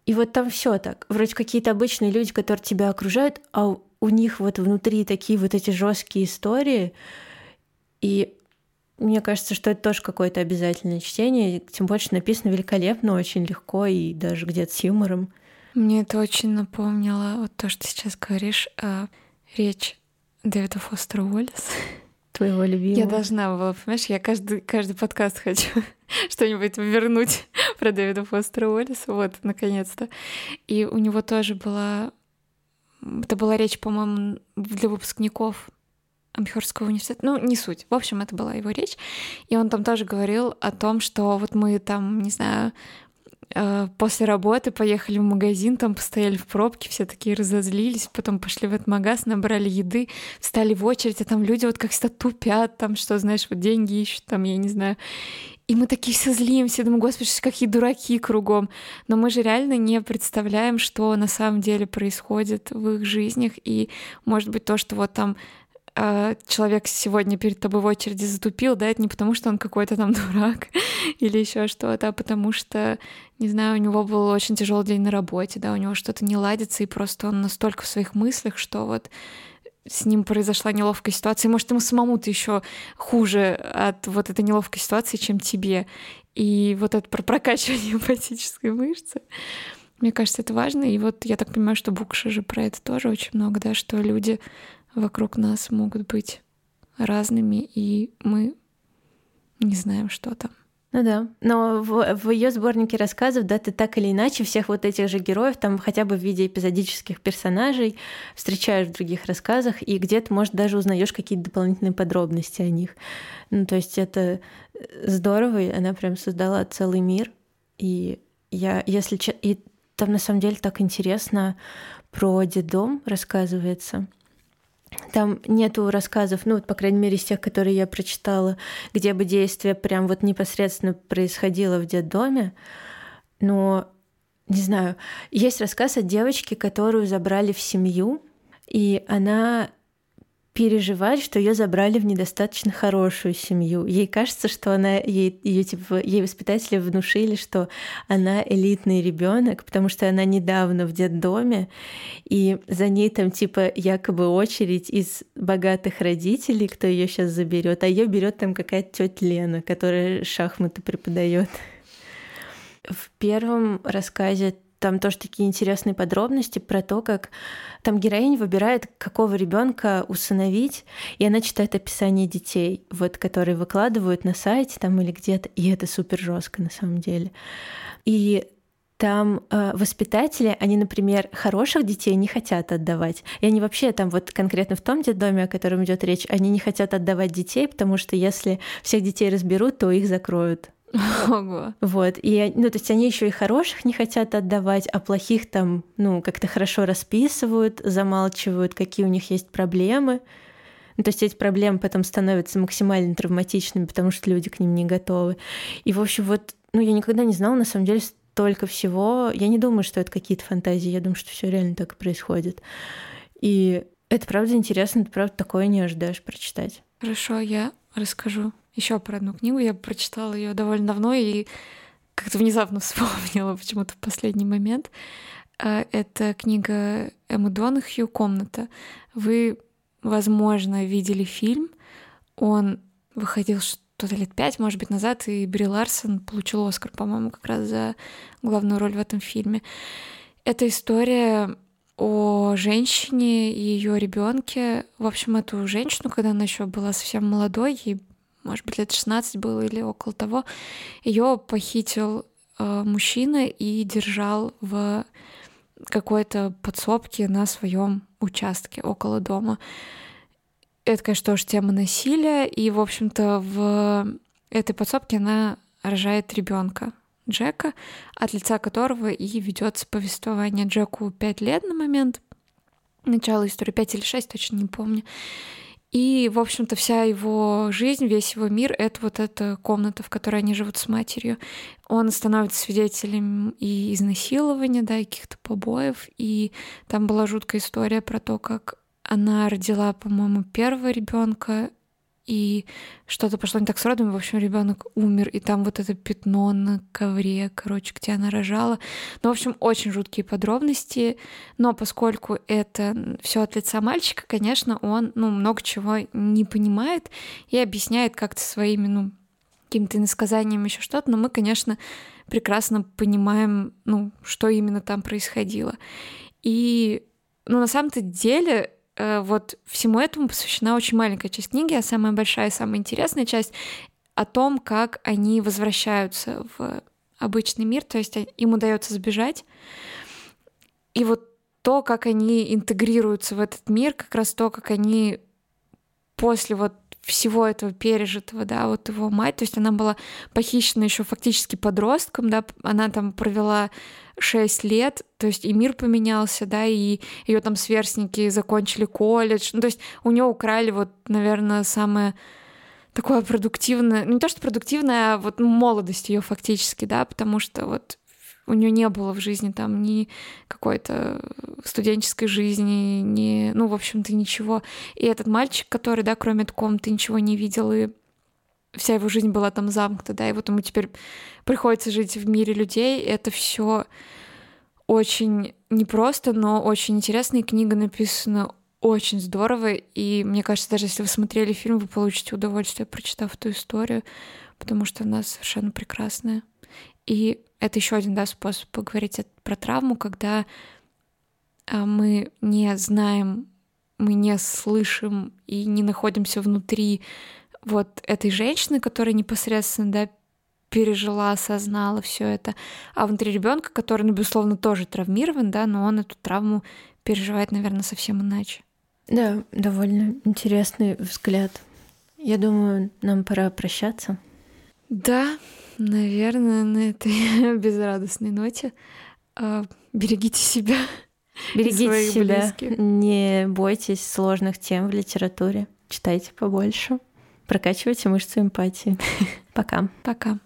И вот там все так. Вроде какие-то обычные люди, которые тебя окружают, а у них вот внутри такие вот эти жесткие истории. И мне кажется, что это тоже какое-то обязательное чтение, тем больше написано великолепно, очень легко и даже где-то с юмором. Мне это очень напомнило вот то, что ты сейчас говоришь, а, речь Дэвида Фостера Уоллес. Твоего любимого. Я должна была, понимаешь, я каждый, каждый подкаст хочу что-нибудь вернуть про Дэвида Фостера Уоллеса, вот, наконец-то. И у него тоже была... Это была речь, по-моему, для выпускников Амхерского университета, ну, не суть. В общем, это была его речь. И он там тоже говорил о том, что вот мы там, не знаю, э, после работы поехали в магазин, там постояли в пробке, все такие разозлились, потом пошли в этот магаз, набрали еды, встали в очередь, а там люди вот как всегда тупят, там что, знаешь, вот деньги ищут, там, я не знаю. И мы такие все злимся, думаю, господи, какие дураки кругом. Но мы же реально не представляем, что на самом деле происходит в их жизнях. И, может быть, то, что вот там человек сегодня перед тобой в очереди затупил, да, это не потому, что он какой-то там дурак или еще что-то, а потому что, не знаю, у него был очень тяжелый день на работе, да, у него что-то не ладится, и просто он настолько в своих мыслях, что вот с ним произошла неловкая ситуация. Может, ему самому-то еще хуже от вот этой неловкой ситуации, чем тебе. И вот это про прокачивание эмпатической мышцы. Мне кажется, это важно. И вот я так понимаю, что Букша же про это тоже очень много, да, что люди вокруг нас могут быть разными, и мы не знаем, что там. Ну да, но в, в ее сборнике рассказов, да, ты так или иначе всех вот этих же героев, там хотя бы в виде эпизодических персонажей, встречаешь в других рассказах, и где-то, может, даже узнаешь какие-то дополнительные подробности о них. Ну, то есть это здорово, и она прям создала целый мир. И я, если... И там на самом деле так интересно про детдом рассказывается — там нету рассказов, ну, вот, по крайней мере, из тех, которые я прочитала, где бы действие прям вот непосредственно происходило в детдоме. Но, не знаю, есть рассказ о девочке, которую забрали в семью, и она переживать, что ее забрали в недостаточно хорошую семью. Ей кажется, что она ей, ее, типа, ей воспитатели внушили, что она элитный ребенок, потому что она недавно в детдоме, и за ней там типа якобы очередь из богатых родителей, кто ее сейчас заберет, а ее берет там какая-то тетя Лена, которая шахматы преподает. В первом рассказе там тоже такие интересные подробности про то, как там героиня выбирает, какого ребенка усыновить, и она читает описание детей, вот, которые выкладывают на сайте там или где-то, и это супер жестко на самом деле. И там э, воспитатели, они, например, хороших детей не хотят отдавать. И они вообще там вот конкретно в том детдоме, о котором идет речь, они не хотят отдавать детей, потому что если всех детей разберут, то их закроют. Ого. Вот. И, ну, то есть они еще и хороших не хотят отдавать, а плохих там, ну, как-то хорошо расписывают, замалчивают, какие у них есть проблемы. Ну, то есть эти проблемы потом становятся максимально травматичными, потому что люди к ним не готовы. И, в общем, вот, ну, я никогда не знала, на самом деле, столько всего. Я не думаю, что это какие-то фантазии, я думаю, что все реально так и происходит. И это правда интересно, ты правда такое не ожидаешь прочитать. Хорошо, я расскажу еще про одну книгу. Я прочитала ее довольно давно и как-то внезапно вспомнила почему-то в последний момент. А, это книга Эммы Донахью «Комната». Вы, возможно, видели фильм. Он выходил что-то лет пять, может быть, назад, и Бри Ларсон получил Оскар, по-моему, как раз за главную роль в этом фильме. Это история о женщине и ее ребенке. В общем, эту женщину, когда она еще была совсем молодой, ей может быть, лет 16 было или около того, ее похитил э, мужчина и держал в какой-то подсобке на своем участке около дома. Это, конечно, тоже тема насилия, и, в общем-то, в этой подсобке она рожает ребенка Джека, от лица которого и ведется повествование. Джеку 5 лет на момент начала истории, 5 или 6, точно не помню. И, в общем-то, вся его жизнь, весь его мир — это вот эта комната, в которой они живут с матерью. Он становится свидетелем и изнасилования, да, и каких-то побоев. И там была жуткая история про то, как она родила, по-моему, первого ребенка, и что-то пошло не так с родом, в общем, ребенок умер, и там вот это пятно на ковре, короче, где она рожала. Ну, в общем, очень жуткие подробности, но поскольку это все от лица мальчика, конечно, он, ну, много чего не понимает и объясняет как-то своими, ну, какими-то иносказаниями еще что-то, но мы, конечно, прекрасно понимаем, ну, что именно там происходило. И, ну, на самом-то деле вот всему этому посвящена очень маленькая часть книги, а самая большая и самая интересная часть о том, как они возвращаются в обычный мир, то есть им удается сбежать. И вот то, как они интегрируются в этот мир, как раз то, как они после вот всего этого пережитого, да, вот его мать, то есть она была похищена еще фактически подростком, да, она там провела 6 лет, то есть и мир поменялся, да, и ее там сверстники закончили колледж, ну, то есть у нее украли вот, наверное, самое такое продуктивное, ну, не то, что продуктивное, а вот молодость ее фактически, да, потому что вот у нее не было в жизни там ни какой-то студенческой жизни, ни, ну, в общем-то, ничего. И этот мальчик, который, да, кроме комнаты ничего не видел, и вся его жизнь была там замкнута, да, и вот ему теперь приходится жить в мире людей, это все очень непросто, но очень интересно, и книга написана очень здорово, и мне кажется, даже если вы смотрели фильм, вы получите удовольствие, прочитав эту историю, потому что она совершенно прекрасная. И это еще один да, способ поговорить про травму, когда а, мы не знаем, мы не слышим и не находимся внутри вот этой женщины, которая непосредственно да, пережила, осознала все это, а внутри ребенка, который, ну, безусловно, тоже травмирован, да, но он эту травму переживает, наверное, совсем иначе. Да, довольно интересный взгляд. Я думаю, нам пора прощаться. Да, Наверное, на этой безрадостной ноте. А, берегите себя. Берегите себя. Близких. Не бойтесь сложных тем в литературе. Читайте побольше. Прокачивайте мышцы эмпатии. Пока. Пока.